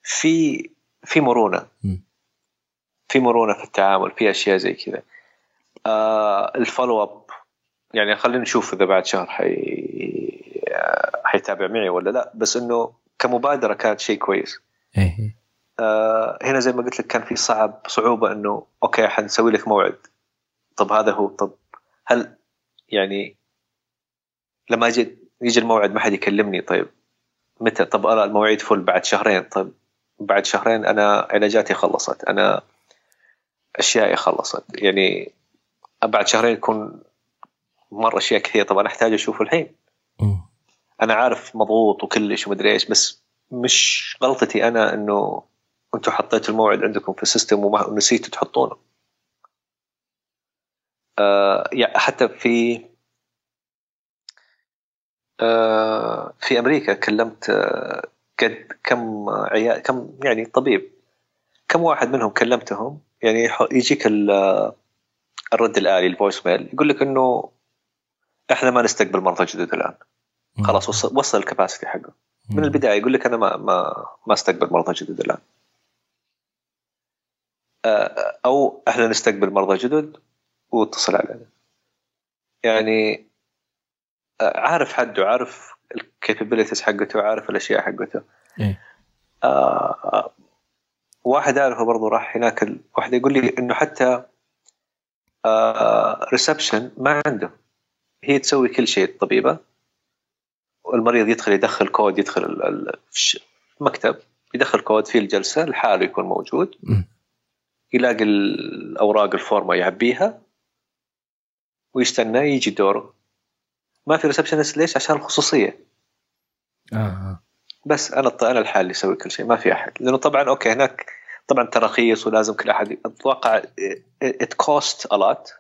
في في مرونة. في مرونة في التعامل في أشياء زي كذا. آه ال follow up. يعني خلينا نشوف إذا بعد شهر حي حيتابع معي ولا لا. بس إنه كمبادرة كانت شيء كويس. إيه. آه هنا زي ما قلت لك كان في صعب صعوبة إنه okay حنسوي لك موعد. طب هذا هو طب هل يعني لما أجي يجي الموعد ما حد يكلمني؟ طيب متى؟ طب أنا المواعيد فل بعد شهرين. طيب بعد شهرين أنا علاجاتي خلصت. أنا أشيائي خلصت. يعني بعد شهرين يكون مرة اشياء كثيره طبعا أحتاج أشوفه الحين. أنا عارف مضغوط وكلش ومدري إيش بس مش غلطتي أنا إنه أنتم حطيتوا الموعد عندكم في السيستم ونسيتوا تحطونه. آه يعني حتى في آه في أمريكا كلمت آه قد كم عيال كم يعني طبيب. كم واحد منهم كلمتهم يعني يجيك الرد الآلي الفويس ميل يقول لك إنه إحنا ما نستقبل مرضى جدد الآن. خلاص وصل, وصل الكباسيتي حقه. من البداية يقول لك أنا ما ما ما أستقبل مرضى جدد الآن. آه، أو إحنا نستقبل مرضى جدد واتصل علينا. يعني آه، عارف حده عارف ال capabilities حقته عارف الأشياء حقته. إيه؟ آه واحد أعرفه برضه راح هناك واحد يقول لي إنه حتى آه reception ما عنده. هي تسوي كل شيء الطبيبه والمريض يدخل يدخل كود يدخل المكتب يدخل كود في الجلسة لحاله يكون موجود. يلاقي الأوراق الفورمة يعبيها ويستنى يجي دوره. ما في receptionist ليش؟ عشان الخصوصية. آه. بس أنا أنا الحالي أسوي كل شيء ما في أحد. لأنه طبعا okay هناك طبعا تراخيص ولازم كل أحد أتوقع it cost a lot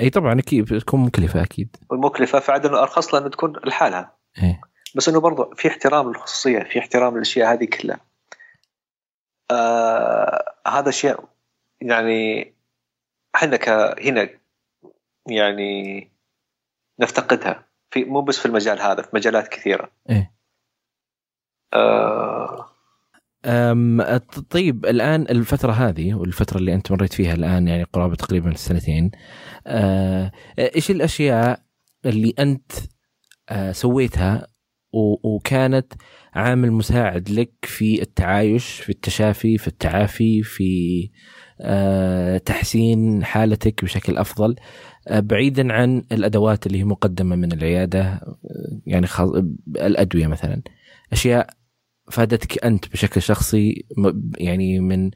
أي طبعا أكيد تكون مكلفة أكيد. مكلفة فعاد انه أرخص لها انه تكون لحالها. إيه؟ بس إنه برضه في احترام للخصوصية في احترام للأشياء هذه كلها. آه هذا شيء يعني إحنا هنا يعني نفتقدها. في مو بس في المجال هذا في مجالات كثيرة. إيه. آه طيب الآن الفترة هذه والفترة اللي أنت مريت فيها الآن يعني قرابة تقريبا سنتين أه إيش الأشياء اللي أنت أه سويتها وكانت عامل مساعد لك في التعايش في التشافي في التعافي في أه تحسين حالتك بشكل أفضل بعيدا عن الأدوات اللي هي مقدمة من العيادة يعني الأدوية مثلا. أشياء فادتك أنت بشكل شخصي يعني من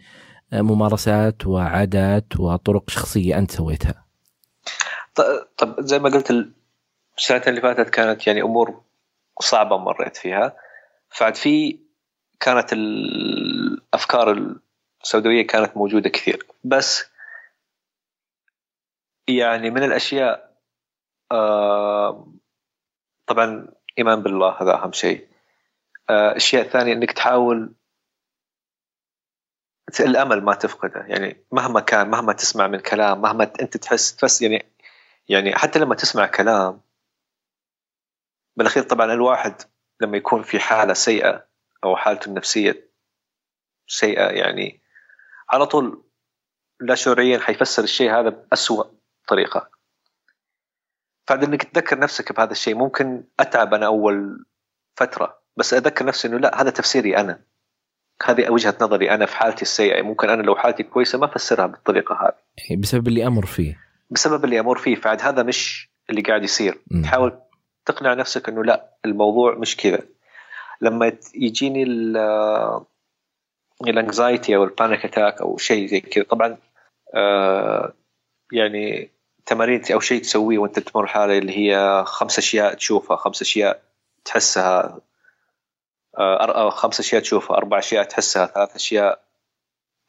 ممارسات وعادات وطرق شخصية أنت سويتها. طب زي ما قلت السنة اللي فاتت كانت يعني أمور صعبة مريت فيها. فعد في كانت الأفكار السوداوية كانت موجودة كثير. بس يعني من الأشياء آه طبعا إيمان بالله هذا أهم شيء. الاشياء الثانية إنك تحاول الامل ما تفقده. يعني مهما كان مهما تسمع من كلام مهما أنت تحس تحس يعني يعني حتى لما تسمع كلام بالأخير طبعا الواحد لما يكون في حالة سيئة أو حالته النفسية سيئة يعني على طول لا شعوريا حيفسر الشيء هذا بأسوأ طريقة. فعد إنك تذكر نفسك بهذا الشيء ممكن أتعب أنا أول فترة. بس أذكر نفسي إنه لا هذا تفسيري أنا. هذه وجهة نظري أنا في حالتي السيئة. ممكن أنا لو حالتي كويسة ما افسرها بالطريقة هذه. يعني بسبب اللي أمر فيه. بسبب اللي أمر فيه. فعد هذا مش اللي قاعد يصير. م. تحاول تقنع نفسك إنه لا الموضوع مش كذا. لما يجيني ال anxiety أو ال panic attack أو شيء زي كذا طبعا آه يعني تمارين أو شيء تسويه وأنت تمر حالة اللي هي خمس أشياء تشوفها خمس أشياء تحسها آه خمس أشياء تشوفها أربع أشياء تحسها ثلاث أشياء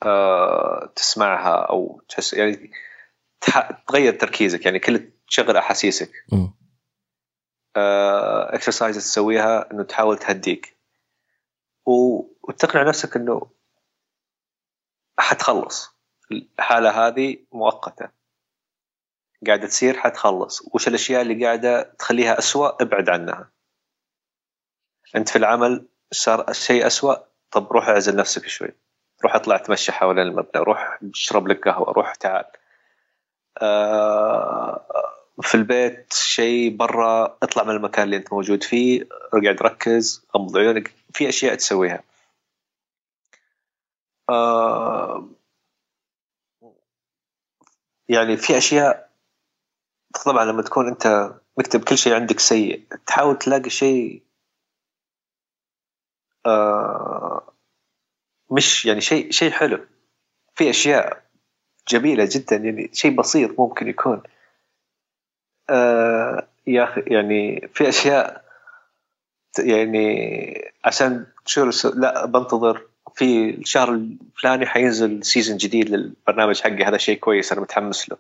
آه تسمعها أو تحس يعني تغير تركيزك يعني كل تشغل أحاسيسك. اكسرسايز آه تسويها إنه تحاول تهديك. وتقنع نفسك إنه حتخلص. الحالة هذه مؤقتة. قاعدة تصير حتخلص. وش الأشياء اللي قاعدة تخليها أسوأ؟ ابعد عنها. أنت في العمل صار الشيء أسوأ. طب روح أعزل نفسك شوي. روح أطلع تمشى حوالين المبنى. روح أشرب لك قهوة. روح تعال. آه، في البيت شيء برا اطلع من المكان اللي أنت موجود فيه. اقعد ركز غمض عيونك. في أشياء تسويها. آه، يعني في أشياء طبعا لما تكون أنت مكتب كل شيء عندك سيء تحاول تلاقي شيء آه، مش يعني شيء شيء حلو. في أشياء جميلة جدا يعني شيء بسيط ممكن يكون. آه يا أخي يعني في أشياء يعني عشان شو لا بنتظر في الشهر الفلاني حينزل سيزون جديد للبرنامج حقي هذا شيء كويس أنا متحمس له.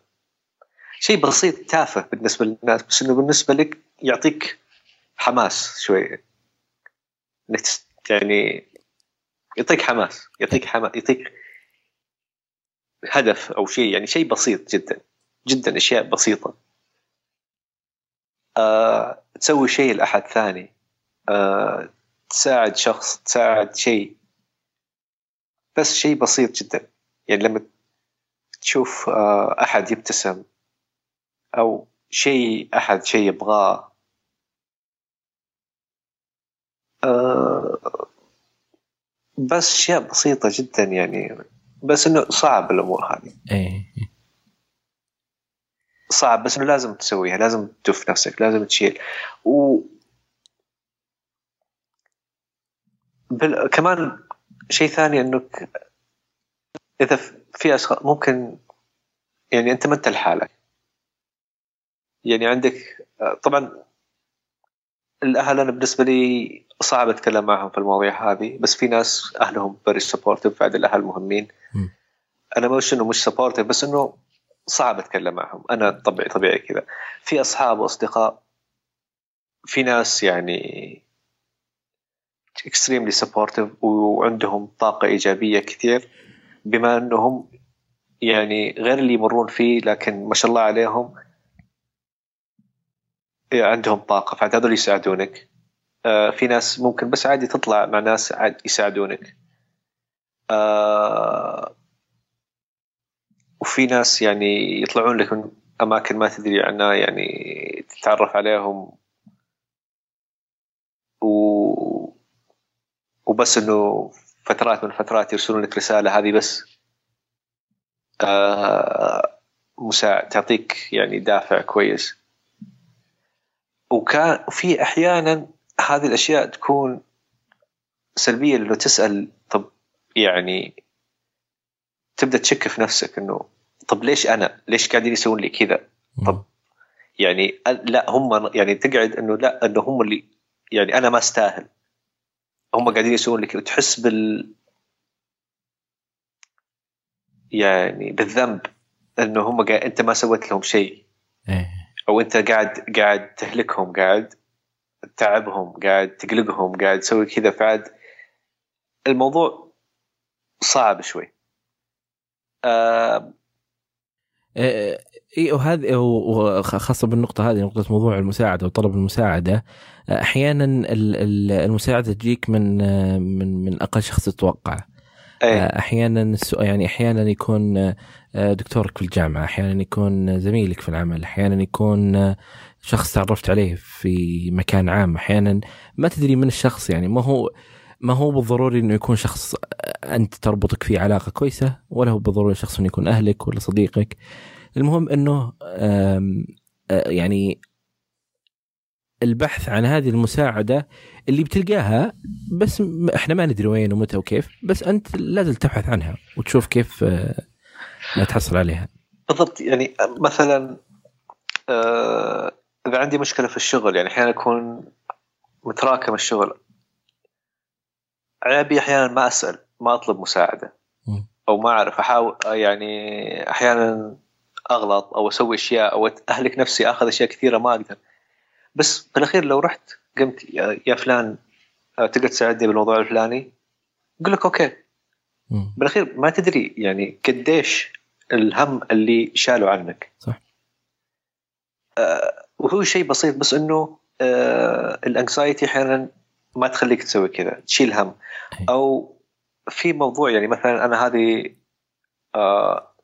شيء بسيط تافه بالنسبة للناس بس إنه بالنسبة لك يعطيك حماس شوي. انك يعني يعطيك حماس يعطيك حماس يعطيك هدف أو شيء يعني شيء بسيط جدا جدا أشياء بسيطة. آه، تسوي شيء لأحد ثاني. آه، تساعد شخص تساعد شيء. بس شيء بسيط جدا. يعني لما تشوف آه، أحد يبتسم أو شيء أحد شيء يبغاه آه، بس أشياء بسيطة جدا يعني بس إنه صعب الأمور هذه. إيه. صعب بس إنه لازم تسويها لازم تدف نفسك لازم تشيل. و بل... كمان شيء ثاني إنك إذا في أشخاص ممكن يعني أنت ما أنت لحالك. يعني عندك طبعا الأهل أنا بالنسبة لي صعب أتكلم معهم في المواضيع هذه بس في ناس أهلهم very supportive بعد الأهل مهمين. م. أنا مش إنه مش supportive بس إنه صعب أتكلم معهم. أنا طبيعي طبيعي كذا. في أصحاب وأصدقاء في ناس يعني extremely supportive وعندهم طاقة إيجابية كثير بما إنهم يعني غير اللي يمرون فيه لكن ما شاء الله عليهم عندهم طاقة فعاد هذول يساعدونك. آه في ناس ممكن بس عادي تطلع مع ناس عاد يساعدونك. آه وفي ناس يعني يطلعون لك من أماكن ما تدري عنها يعني تتعرف عليهم. و وبس إنه فترات من الفترات يرسلون لك رسالة هذه بس. آه مساعد تعطيك يعني دافع كويس. وكان في أحيانا هذه الأشياء تكون سلبية لأنه تسأل طب يعني تبدأ تشك في نفسك إنه طب ليش أنا؟ ليش قاعدين يسوون لي كذا؟ طب يعني لا هم يعني تقعد إنه لا إنه هم اللي يعني أنا ما أستاهل هم قاعدين يسوون لي كذا تحس بال يعني بالذنب إنه هم قاعد أنت ما سويت لهم شيء إيه. أو انت قاعد قاعد تهلكهم قاعد تعبهم قاعد تقلقهم قاعد تسوي كذا فعاد الموضوع صعب شوي آه اي وهذه وخاصه بالنقطة هذه نقطة موضوع المساعدة وطلب المساعدة أحيانا المساعدة تجيك من من من أقل شخص تتوقعه. أحيانا يعني أحيانا يكون دكتورك في الجامعة أحيانا يكون زميلك في العمل أحيانا يكون شخص تعرفت عليه في مكان عام أحيانا ما تدري من الشخص يعني ما هو ما هو بالضروري إنه يكون شخص أنت تربطك فيه علاقة كويسة ولا هو بالضروري شخص إنه يكون أهلك ولا صديقك. المهم إنه آه، يعني البحث عن هذه المساعدة اللي بتلقاها بس إحنا ما ندري وين ومتى وكيف بس أنت لازم تبحث عنها وتشوف كيف آه، تحصل عليها بالضبط يعني مثلا آه، إذا عندي مشكلة في الشغل يعني أحيانا يكون متراكم الشغل عيبي أحيانا ما أسأل ما أطلب مساعدة. أو ما أعرف أحاول يعني أحيانا أغلط أو أسوي أشياء أو أهلك نفسي أخذ أشياء كثيرة ما أقدر بس بالأخير لو رحت قمت يا فلان آه، تقدر تساعدني بالموضوع الفلاني يقول لك أوكي. بالأخير ما تدري يعني قديش الهم اللي شالوا عنك صح. آه وهو شيء بسيط بس إنه آه ال anxiety أحيانا ما تخليك تسوي كذا تشيل هم أي. أو في موضوع يعني مثلا أنا هذه آه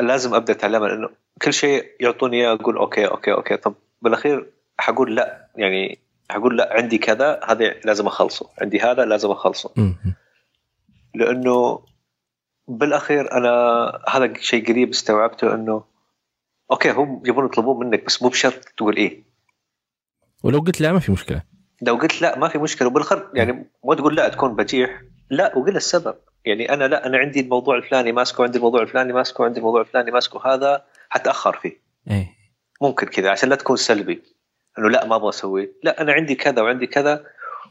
لازم أبدأ أتعلمها لأنه كل شيء يعطوني إياه أقول okay okay okay. طب بالأخير حقول لا يعني حقول لا عندي كذا هذا لازم أخلصه. عندي هذا لازم أخلصه. لأنه بالأخير أنا هذا شيء قريب استوعبته إنه أوكي هم يبون يطلبون منك بس مو بشرط تقول إيه. ولو قلت لا ما في مشكلة. لو قلت لا ما في مشكلة. وبالاخر يعني مو تقول لا تكون بجيح. لا وقل السبب. يعني أنا لا أنا عندي الموضوع الفلاني ماسكه عندي الموضوع الفلاني ماسكه عندي الموضوع الفلاني ماسكه. هذا حتأخر فيه. إيه. ممكن كذا عشان لا تكون سلبي. إنه لا ما أبغى أسوي. لا أنا عندي كذا وعندي كذا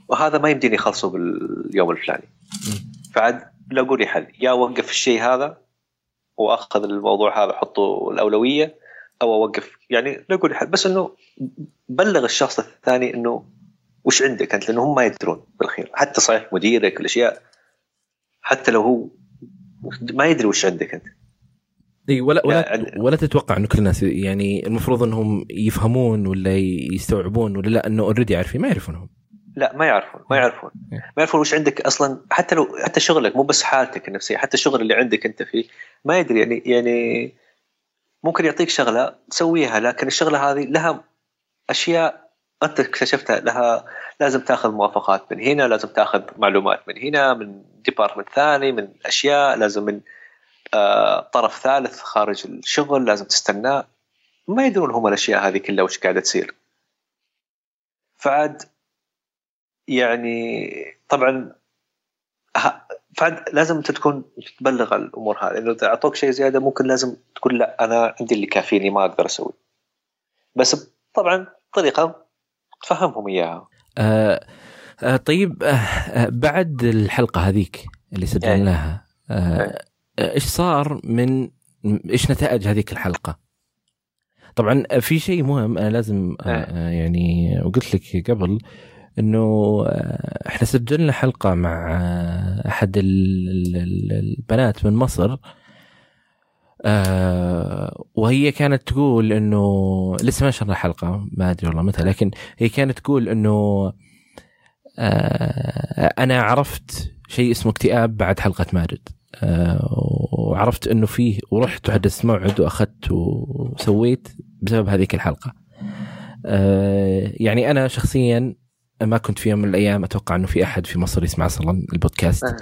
وهذا ما يمديني أخلصه باليوم الفلاني. فعاد لاقوا لي حل. يا أوقف الشيء هذا وأخذ الموضوع هذا أحطه الأولوية أو أوقف. يعني لاقوا لي حل. بس إنه بلغ الشخص الثاني إنه وش عندك أنت؟ لأنه هم ما يدرون بالاخير حتى صحيح مديرك الاشياء حتى لو هو ما يدري وش عندك أنت. اي ولا ولا ولا تتوقع إنه كل الناس يعني المفروض إنهم يفهمون ولا يستوعبون ولا لا إنه already عارفين ما يعرفونهم. لا ما يعرفون ما يعرفون. ما يعرفون وش عندك أصلا حتى لو حتى شغلك مو بس حالتك النفسية حتى الشغل اللي عندك أنت فيه ما يدري يعني يعني ممكن يعطيك شغلة تسويها لكن الشغلة هذه لها أشياء أنت اكتشفتها لها لازم تاخذ موافقات من هنا لازم تاخذ معلومات من هنا من department ثاني من أشياء لازم من طرف ثالث خارج الشغل لازم تستناه ما يدرون هم الأشياء هذه كلها وش قاعدة تصير. فعاد يعني طبعا فعاد لازم أنت تكون تبلغ الأمور هذه. انه إذا أعطوك شيء زيادة ممكن لازم تقول لا أنا عندي اللي كافيني ما أقدر أسوي. بس طبعا طريقة تفهمهم إياها. آه آه طيب آه آه بعد الحلقة هذيك اللي سجلناها آه آه، إيش صار من إيش نتائج هذيك الحلقة؟ طبعا آه، في شيء مهم أنا لازم آه آه، يعني وقلت لك قبل إنه آه، إحنا سجلنا حلقة مع آه، أحد ال- ال- ال- البنات من مصر آه وهي كانت تقول إنه لسه ما نشرنا الحلقة ما أدري والله متى لكن هي كانت تقول إنه آه أنا عرفت شيء اسمه اكتئاب بعد حلقة ماجد آه وعرفت إنه فيه ورحت وحدثت موعد واخذت وسويت بسبب هذيك الحلقة. آه يعني أنا شخصيا ما كنت في يوم من الأيام أتوقع إنه في أحد في مصر يسمع أصلا البودكاست. آه.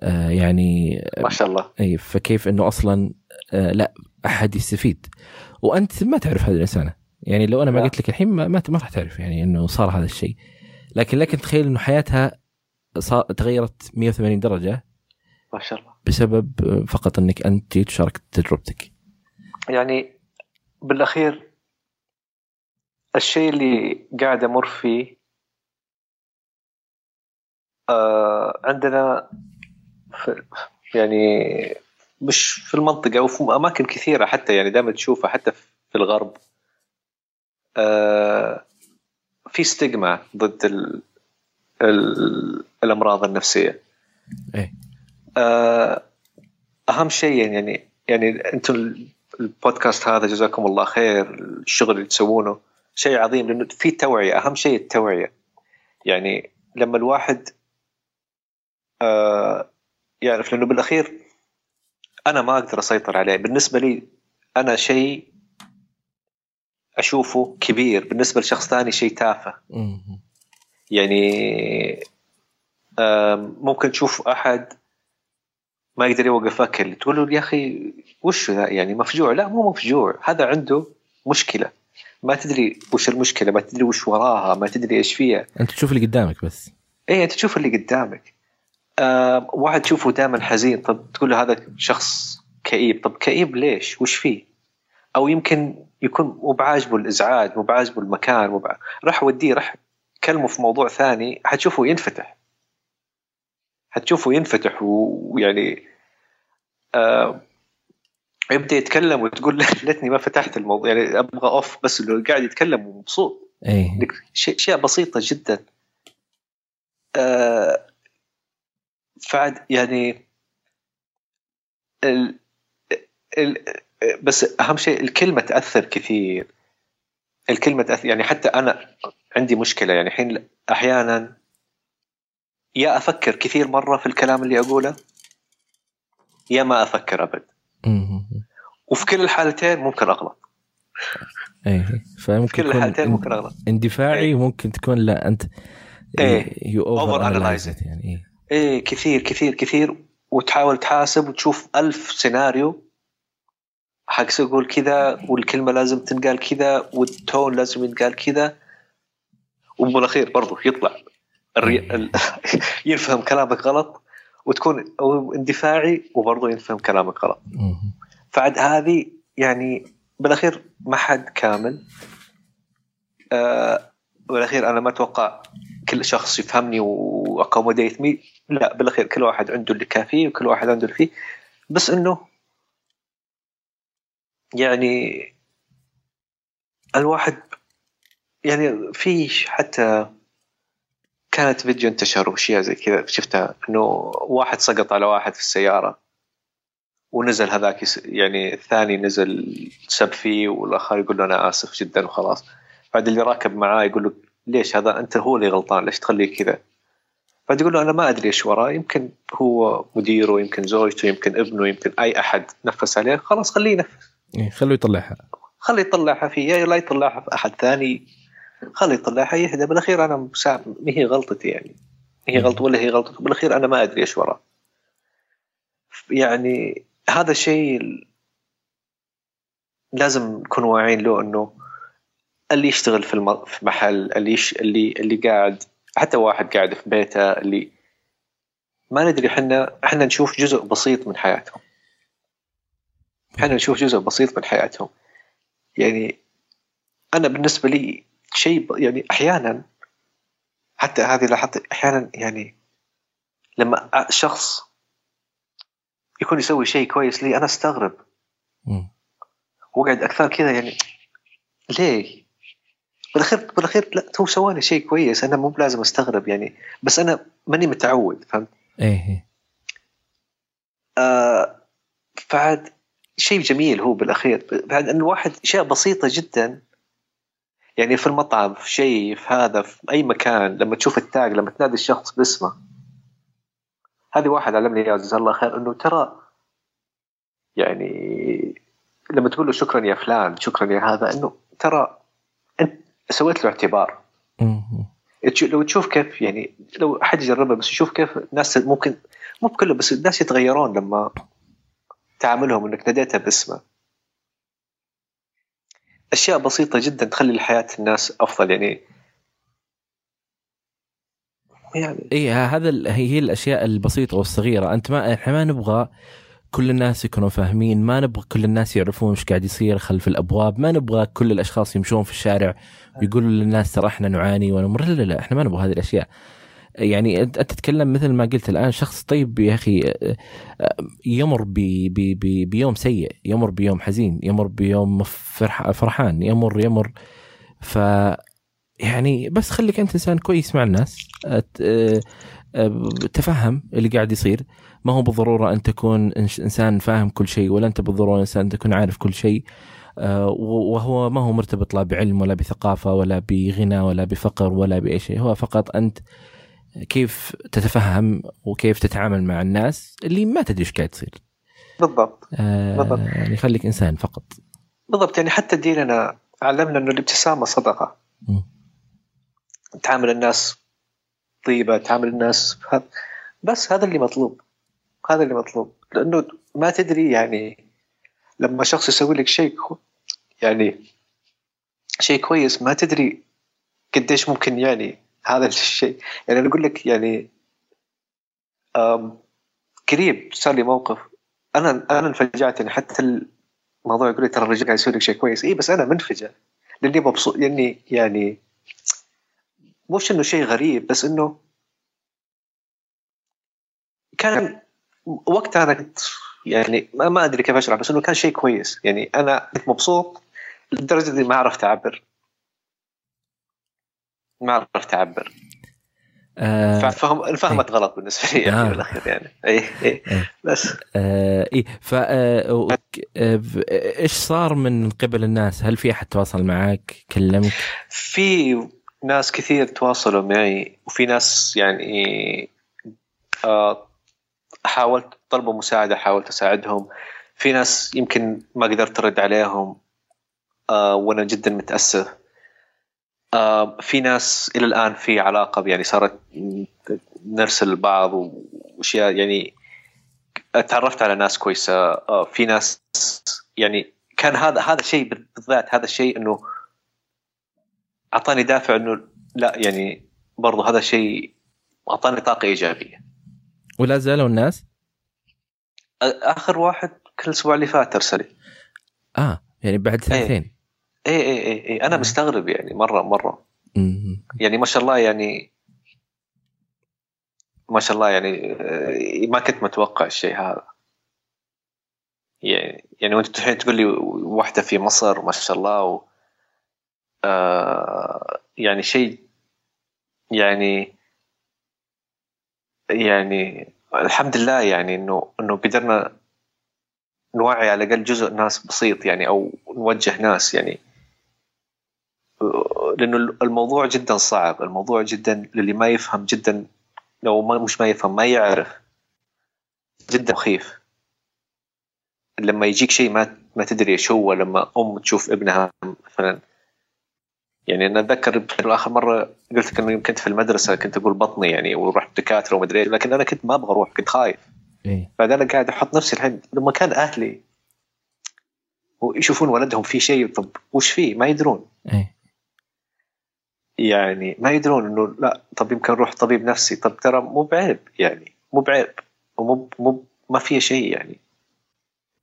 آه يعني ما شاء الله. إي فكيف إنه أصلا آه لا أحد يستفيد. وأنت ما تعرف هذه الإنسانة. يعني لو أنا ما. قلت لك الحين ما ما راح تعرف يعني إنه صار هذا الشيء. لكن لكن تخيل إنه حياتها تغيرت 180 درجة. ما شاء الله. بسبب آه، فقط إنك أنت تشارك تجربتك يعني بالأخير الشيء اللي قاعد أمر فيه آه عندنا في يعني مش في المنطقة وفي أماكن كثيرة حتى يعني دائما تشوفها حتى في الغرب. آه في ستيغما ضد ال ال الأمراض النفسية. آه، أهم شيء يعني يعني أنتم البودكاست هذا جزاكم الله خير الشغل اللي تسوونه شيء عظيم لأنه في توعية أهم شيء التوعية. يعني لما الواحد آه يعرف لأنه بالأخير أنا ما أقدر أسيطر عليه. بالنسبة لي أنا شيء أشوفه كبير. بالنسبة لشخص ثاني شيء تافه. يعني آم، ممكن تشوف أحد ما يقدر يوقف أكل. تقول له يا أخي وش ذا؟ يعني مفجوع. لا مو مفجوع. هذا عنده مشكلة. ما تدري وش المشكلة ما تدري وش وراها ما تدري إيش فيها. أنت تشوف اللي قدامك بس. إيه أنت تشوف اللي قدامك. آه واحد تشوفه دائما حزين. طب تقول له هذا شخص كئيب. طب كئيب ليش؟ وش فيه؟ أو يمكن يكون مو بعاجبه الإزعاج مو بعاجبه المكان مو. راح وديه راح كلمه في موضوع ثاني. حتشوفه ينفتح. حتشوفه ينفتح ويعني آه يبدأ يتكلم وتقول ليتني ما فتحت الموضوع يعني أبغى أوف بس إنه قاعد يتكلم ومبسوط. إيه. شيء اشياء بسيطة جدا. آه فعد يعني ال ال بس أهم شيء الكلمة تأثر كثير. الكلمة تاثر يعني حتى أنا عندي مشكلة يعني الحين أحيانا يا أفكر كثير مرة في الكلام اللي أقوله يا ما أفكر أبد. وفي كل الحالتين ممكن أغلط. إيه في فممكن كل يكون الحالتين ممكن أغلط. اندفاعي إيه. وممكن تكون لا أنت إيه. you over analyze يعني إيه. إيه كثير كثير كثير. وتحاول تحاسب وتشوف ألف سيناريو. حق يقول كذا والكلمة لازم تنقال كذا وال tone لازم ينقال كذا. وبالأخير برضو يطلع. الري... ال... ينفهم كلامك غلط وتكون اندفاعي وبرضو ينفهم كلامك غلط. فعد هذه يعني بالأخير ما حد كامل. آه بالأخير أنا ما أتوقع كل شخص يفهمني و accommodate me. لا بالأخير كل واحد عنده اللي كافيه وكل واحد عنده اللي فيه. بس إنه يعني الواحد يعني في حتى كانت فيديو انتشر واشياء زي كذا. شفتها إنه واحد سقط على واحد في السيارة ونزل هذاك يعني الثاني نزل سب فيه والآخر يقول له أنا آسف جدا وخلاص. بعد اللي راكب معاه يقول له ليش هذا أنت هو اللي غلطان؟ ليش تخليه كذا؟ بعد يقول له أنا ما أدري إيش وراه. يمكن هو مديره يمكن زوجته يمكن ابنه يمكن أي أحد نفس عليه خلاص خليه ينفس إيه. خلوه يطلعها. خليه يطلعها فيه يا لا يطلعها في أحد ثاني. خليه يطلعها يهدى بالأخير أنا. ما هي غلطتي يعني هي. غلطة ولا هي غلطته بالأخير أنا ما أدري إيش وراه يعني هذا الشيء لازم نكون واعيين له إنه اللي يشتغل في الم... في محل اللي يش... اللي اللي قاعد حتى واحد قاعد في بيته اللي ما ندري إحنا إحنا نشوف جزء بسيط من حياتهم إحنا نشوف جزء بسيط من حياتهم يعني أنا بالنسبة لي شيء يعني أحيانا حتى هذه لاحظت أحيانا يعني لما شخص يكون يسوي شيء كويس لي أنا أستغرب مم. وقعد أكثر كذا يعني ليه؟ بالأخير بالأخير لا هو سوى لي شيء كويس أنا مو بلازم أستغرب يعني بس أنا ماني متعود فهمت؟ إيه إيه. آه بعد شيء جميل هو بالأخير بعد إن الواحد اشياء بسيطة جدا يعني في المطعم في شيء في هذا في أي مكان لما تشوف التاج لما تنادي الشخص باسمه. هذه واحد علمني اياه جزاه الله خير إنه ترى يعني لما تقول له شكرا يا فلان شكرا يا هذا إنه ترى أنت سويت له اعتبار. لو تشوف كيف يعني لو أحد يجربها بس يشوف كيف الناس ممكن مو بكله بس الناس يتغيرون لما تعاملهم إنك ناديتها باسمه. أشياء بسيطة جدا تخلي حياه الناس أفضل يعني يعني اي هذا هي هي الأشياء البسيطة والصغيرة. أنت ما إحنا ما نبغى كل الناس يكونوا فاهمين ما نبغى كل الناس يعرفون إيش قاعد يصير خلف الأبواب ما نبغى كل الأشخاص يمشون في الشارع ويقولوا للناس ترى إحنا نعاني ونمر. لا لا لا إحنا ما نبغى هذه الأشياء. يعني انت تتكلم مثل ما قلت الآن شخص طيب يا أخي آه، آه، يمر ب ب ب بيوم سيء يمر بيوم حزين يمر بيوم فرح فرحان يمر يمر. ف يعني بس خليك أنت إنسان كويس مع الناس آه، تفهم اللي قاعد يصير. ما هو بالضرورة أن تكون إنسان فاهم كل شيء ولا أنت بالضرورة إنسان تكون عارف كل شيء. وهو ما هو مرتبط لا بعلم ولا بثقافة ولا بغنى ولا بفقر ولا بأي شيء. هو فقط أنت كيف تتفهم وكيف تتعامل مع الناس اللي ما تدري إيش قاعد يصير بالضبط. آه، بالضبط. يعني خليك إنسان فقط. بالضبط. يعني حتى ديننا علمنا أنه الابتسامة صدقة. مم. تعامل الناس طيبة تعامل الناس بهذا- بس هذا اللي مطلوب. هذا اللي مطلوب. لأنه ما تدري يعني لما شخص يسوي لك شيء يعني شيء كويس ما تدري قديش ممكن يعني هذا الشيء. يعني أنا أقول لك يعني قريب صار لي موقف. أنا أنا انفجعت يعني حتى الموضوع يقول لي ترى الرجال قاعد يسوي لك شيء كويس. اي بس أنا منفجع. لأني مبسوط لأني يعني مش إنه شيء غريب بس إنه كان وقتها أنا كنت يعني ما, ما أدري كيف أشرح بس إنه كان شيء كويس. يعني أنا كنت مبسوط لدرجة إني ما عرفت أعبر. ما عرفت أعبر آه فهم انفهمت غلط بالنسبة لي يعني آه. بالأخير يعني اي اي إيه. بس آه إيه ف آه، آه، إيش صار من قبل الناس؟ هل في أحد تواصل معك؟ كلمك؟ في ناس كثير تواصلوا معي وفي ناس يعني آه، حاولت طلبوا مساعدة حاولت أساعدهم في ناس يمكن ما قدرت أرد عليهم آه، وأنا جدا متأسف آه، في ناس إلى الآن في علاقة يعني صارت نرسل بعض وأشياء يعني تعرفت على ناس كويسة. آه، في ناس يعني كان هذا هذا الشيء بالذات هذا الشيء إنه أعطاني دافع إنه لا يعني برضو هذا شيء أعطاني طاقة إيجابية. ولا زالوا الناس؟ آخر واحد كان الأسبوع اللي فات أرسل آه يعني بعد سنتين. اي اي اي, اي أنا مستغرب يعني مرة مرة. يعني ما شاء الله يعني ما شاء الله يعني آه، ما كنت متوقع الشيء هذا. يعني يعني وأنت الحين تقول لي واحدة في مصر ما شاء الله و آه يعني شيء يعني يعني الحمد لله يعني إنه إنه قدرنا نوعي على الأقل جزء ناس بسيط يعني أو نوجه ناس يعني. لأنه الموضوع جدا صعب الموضوع جدا للي ما يفهم جدا لو ما مش ما يفهم ما يعرف. جدا مخيف. لما يجيك شيء ما ما تدري شو هو لما أم تشوف ابنها مثلا. يعني أنا أتذكر آخر مرة قلت لك إنه كنت في المدرسة كنت أقول بطني يعني ورحت دكاترة ومدري إيش، لكن أنا كنت ما أبغى أروح كنت خايف. إيه. بعدين أنا قاعد أحط نفسي الحين لما كان أهلي ويشوفون ولدهم في شيء طب وش فيه؟ ما يدرون. إيه. يعني ما يدرون إنه لا طب يمكن نروح طبيب نفسي. طب ترى مو بعيب يعني مو بعيب ومو مو ما فيها شيء يعني.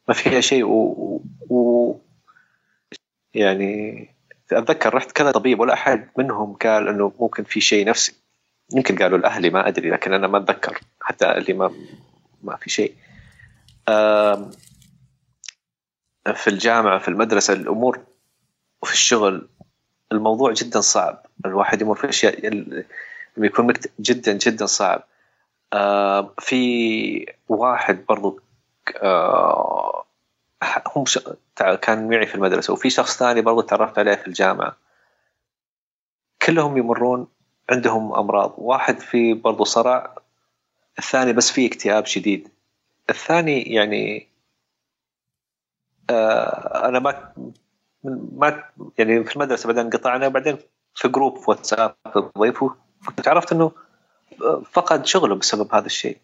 ما فيها شيء و, و, يعني أتذكر رحت كذا طبيب ولا أحد منهم قال إنه ممكن في شيء نفسي. يمكن قالوا لأهلي ما أدري لكن أنا ما أتذكر حتى اللي ما ما في شيء. في الجامعة في المدرسة الأمور وفي الشغل الموضوع جدا صعب. الواحد يمر في أشياء ال- لما يكون مكت... جدا جدا صعب. آه في واحد برضو آه هم كان معي في المدرسة. وفي شخص ثاني برضو تعرفت عليه في الجامعة. كلهم يمرون عندهم أمراض. واحد في برضو صرع الثاني بس في اكتئاب شديد. الثاني يعني آه أنا ما ما يعني في المدرسة بعدين قطعنا بعدين في جروب في واتساب ضيفه فكنت عرفت إنه فقد شغله بسبب هذا الشيء.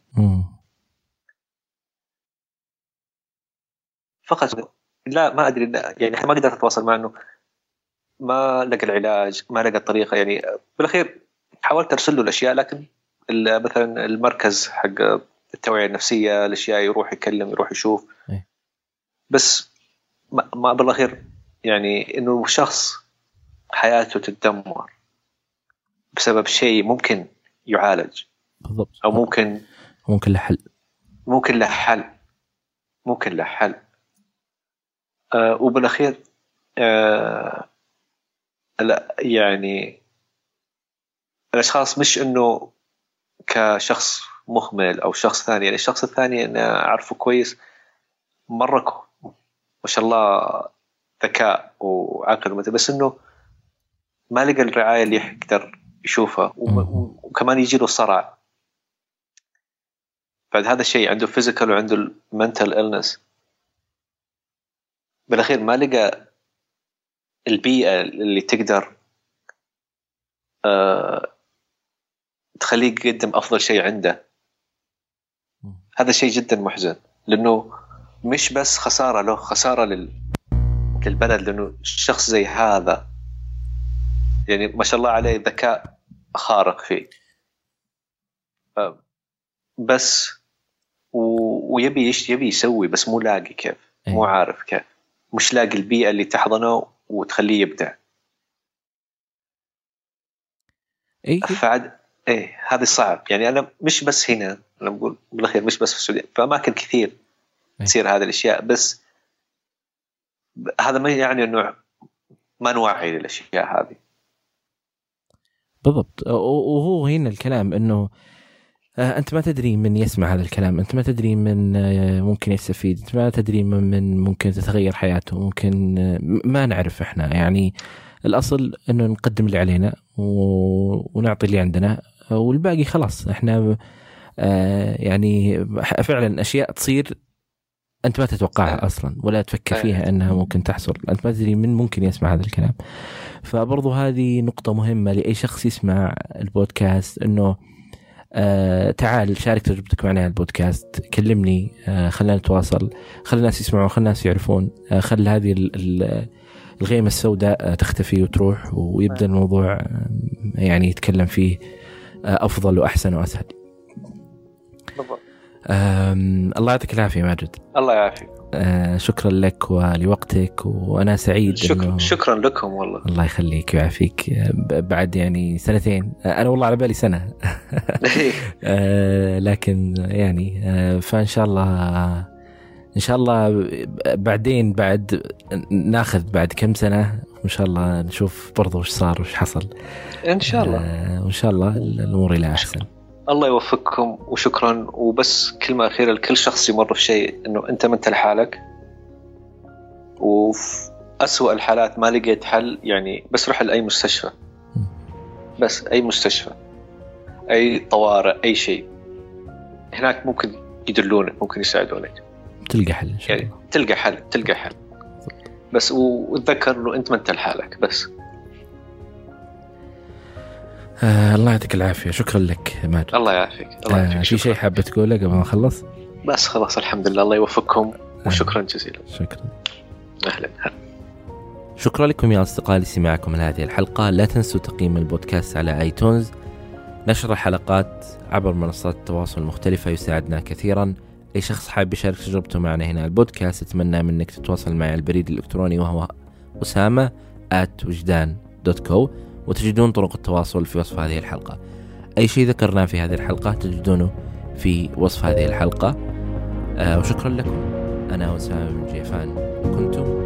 فقد. لا ما أدري لا، يعني ما قدرت أتواصل معه إنه ما لقى العلاج ما لقى الطريقة يعني بالأخير حاولت أرسل له الأشياء لكن مثلا المركز حق التوعية النفسية الأشياء يروح يكلم يروح يشوف إيه. بس ما, ما بالأخير يعني إنه شخص حياته تتدمر بسبب شيء ممكن يعالج. بالضبط. أو ممكن ممكن له حل ممكن له حل ممكن له حل آه وبالأخير آه لا يعني الأشخاص مش إنه كشخص مهمل أو شخص ثاني. يعني الشخص الثاني أنا أعرفه كويس مره ما شاء الله ذكاء وعقل بس إنه ما لقى الرعاية اللي يقدر يشوفها. وكمان يجي له صرع. بعد هذا الشيء عنده فيزيكال وعنده المنتال illness. بالأخير ما لقى البيئة اللي تقدر آه تخليه يقدم أفضل شيء عنده. هذا شيء جدا محزن لأنه مش بس خسارة له خسارة لل... للبلد لأنه شخص زي هذا يعني ما شاء الله عليه ذكاء خارق فيه. بس و... ويبي يش... يبي يسوي بس مو لاقي كيف مو عارف كيف. مش لاقي البيئة اللي تحضنه وتخليه يبدع. اي فعد إيه هذا صعب. يعني أنا مش بس هنا أنا بقول بالأخير مش بس في السعودية في أماكن كثير إيه. تصير هذه الأشياء بس هذا ما يعني إنه ما نوعي للأشياء هذه. بالضبط. وهو هنا الكلام إنه آه، أنت ما تدري من يسمع هذا الكلام. أنت ما تدري من آه، ممكن يستفيد. أنت ما تدري من, ممكن تتغير حياته. ممكن آه، ما نعرف إحنا. يعني الأصل إنه نقدم اللي علينا ونعطي اللي عندنا والباقي خلاص. إحنا يعني فعلا أشياء تصير أنت ما تتوقعها أصلا ولا تفكر فيها أنها ممكن تحصل. أنت ما تدري من ممكن يسمع هذا الكلام. فبرضو هذه نقطة مهمة لأي شخص يسمع البودكاست أنه آه تعال شارك تجربتك معنا على البودكاست كلمني آه خلينا نتواصل خلي الناس يسمعون خلي الناس يعرفون آه خلي هذه ال- ال- الغيمة السوداء آه تختفي وتروح ويبدأ الموضوع يعني يتكلم فيه آه أفضل وأحسن وأسهل. بالضبط. الله يعطيك العافية ماجد. الله يعافيك. آه شكرا لك ولوقتك وأنا سعيد شكرا إنه- شكرا لكم والله. الله يخليك ويعافيك. بعد يعني سنتين. أنا والله على بالي سنة. آه، لكن يعني آه، فإن شاء الله إن شاء الله بعدين بعد ناخذ بعد كم سنة وإن شاء الله نشوف برضو وش صار وش حصل. إن شاء الله. وإن شاء الله الأمور إلى أحسن. الله يوفقكم وشكرا. وبس كلمة أخيرة لكل شخص يمر في شيء إنه أنت ما أنت لحالك. وفي أسوأ الحالات ما لقيت حل يعني بس روح لأي مستشفى. بس أي مستشفى أي طوارئ أي شيء. هناك ممكن يدلونك ممكن يساعدونك. تلقى حل إن شاء يعني الله. تلقى حل تلقى حل. بس وتذكر إنه أنت ما أنت لحالك بس. آه الله يعطيك العافية. شكرا لك ماجد. الله يعافيك. الله آه في شكراً. شيء حابة تقوله قبل ما نخلص؟ بس خلاص الحمد لله. الله يوفقكم وشكرا جزيلا. شكرا. أهلا شكرا لكم يا أصدقائي لسماعكم لهذه الحلقة. لا تنسوا تقييم البودكاست على آيتونز. نشر الحلقات عبر منصات التواصل المختلفة يساعدنا كثيرا. أي شخص حاب يشارك تجربته معنا هنا البودكاست أتمنى منك تتواصل معي على البريد الإلكتروني وهو أسامة at وجدان دوت كو وتجدون طرق التواصل في وصف هذه الحلقة. أي شيء ذكرناه في هذه الحلقة تجدونه في وصف هذه الحلقة. آه وشكرا لكم. أنا أسامة بن جيفان كنتم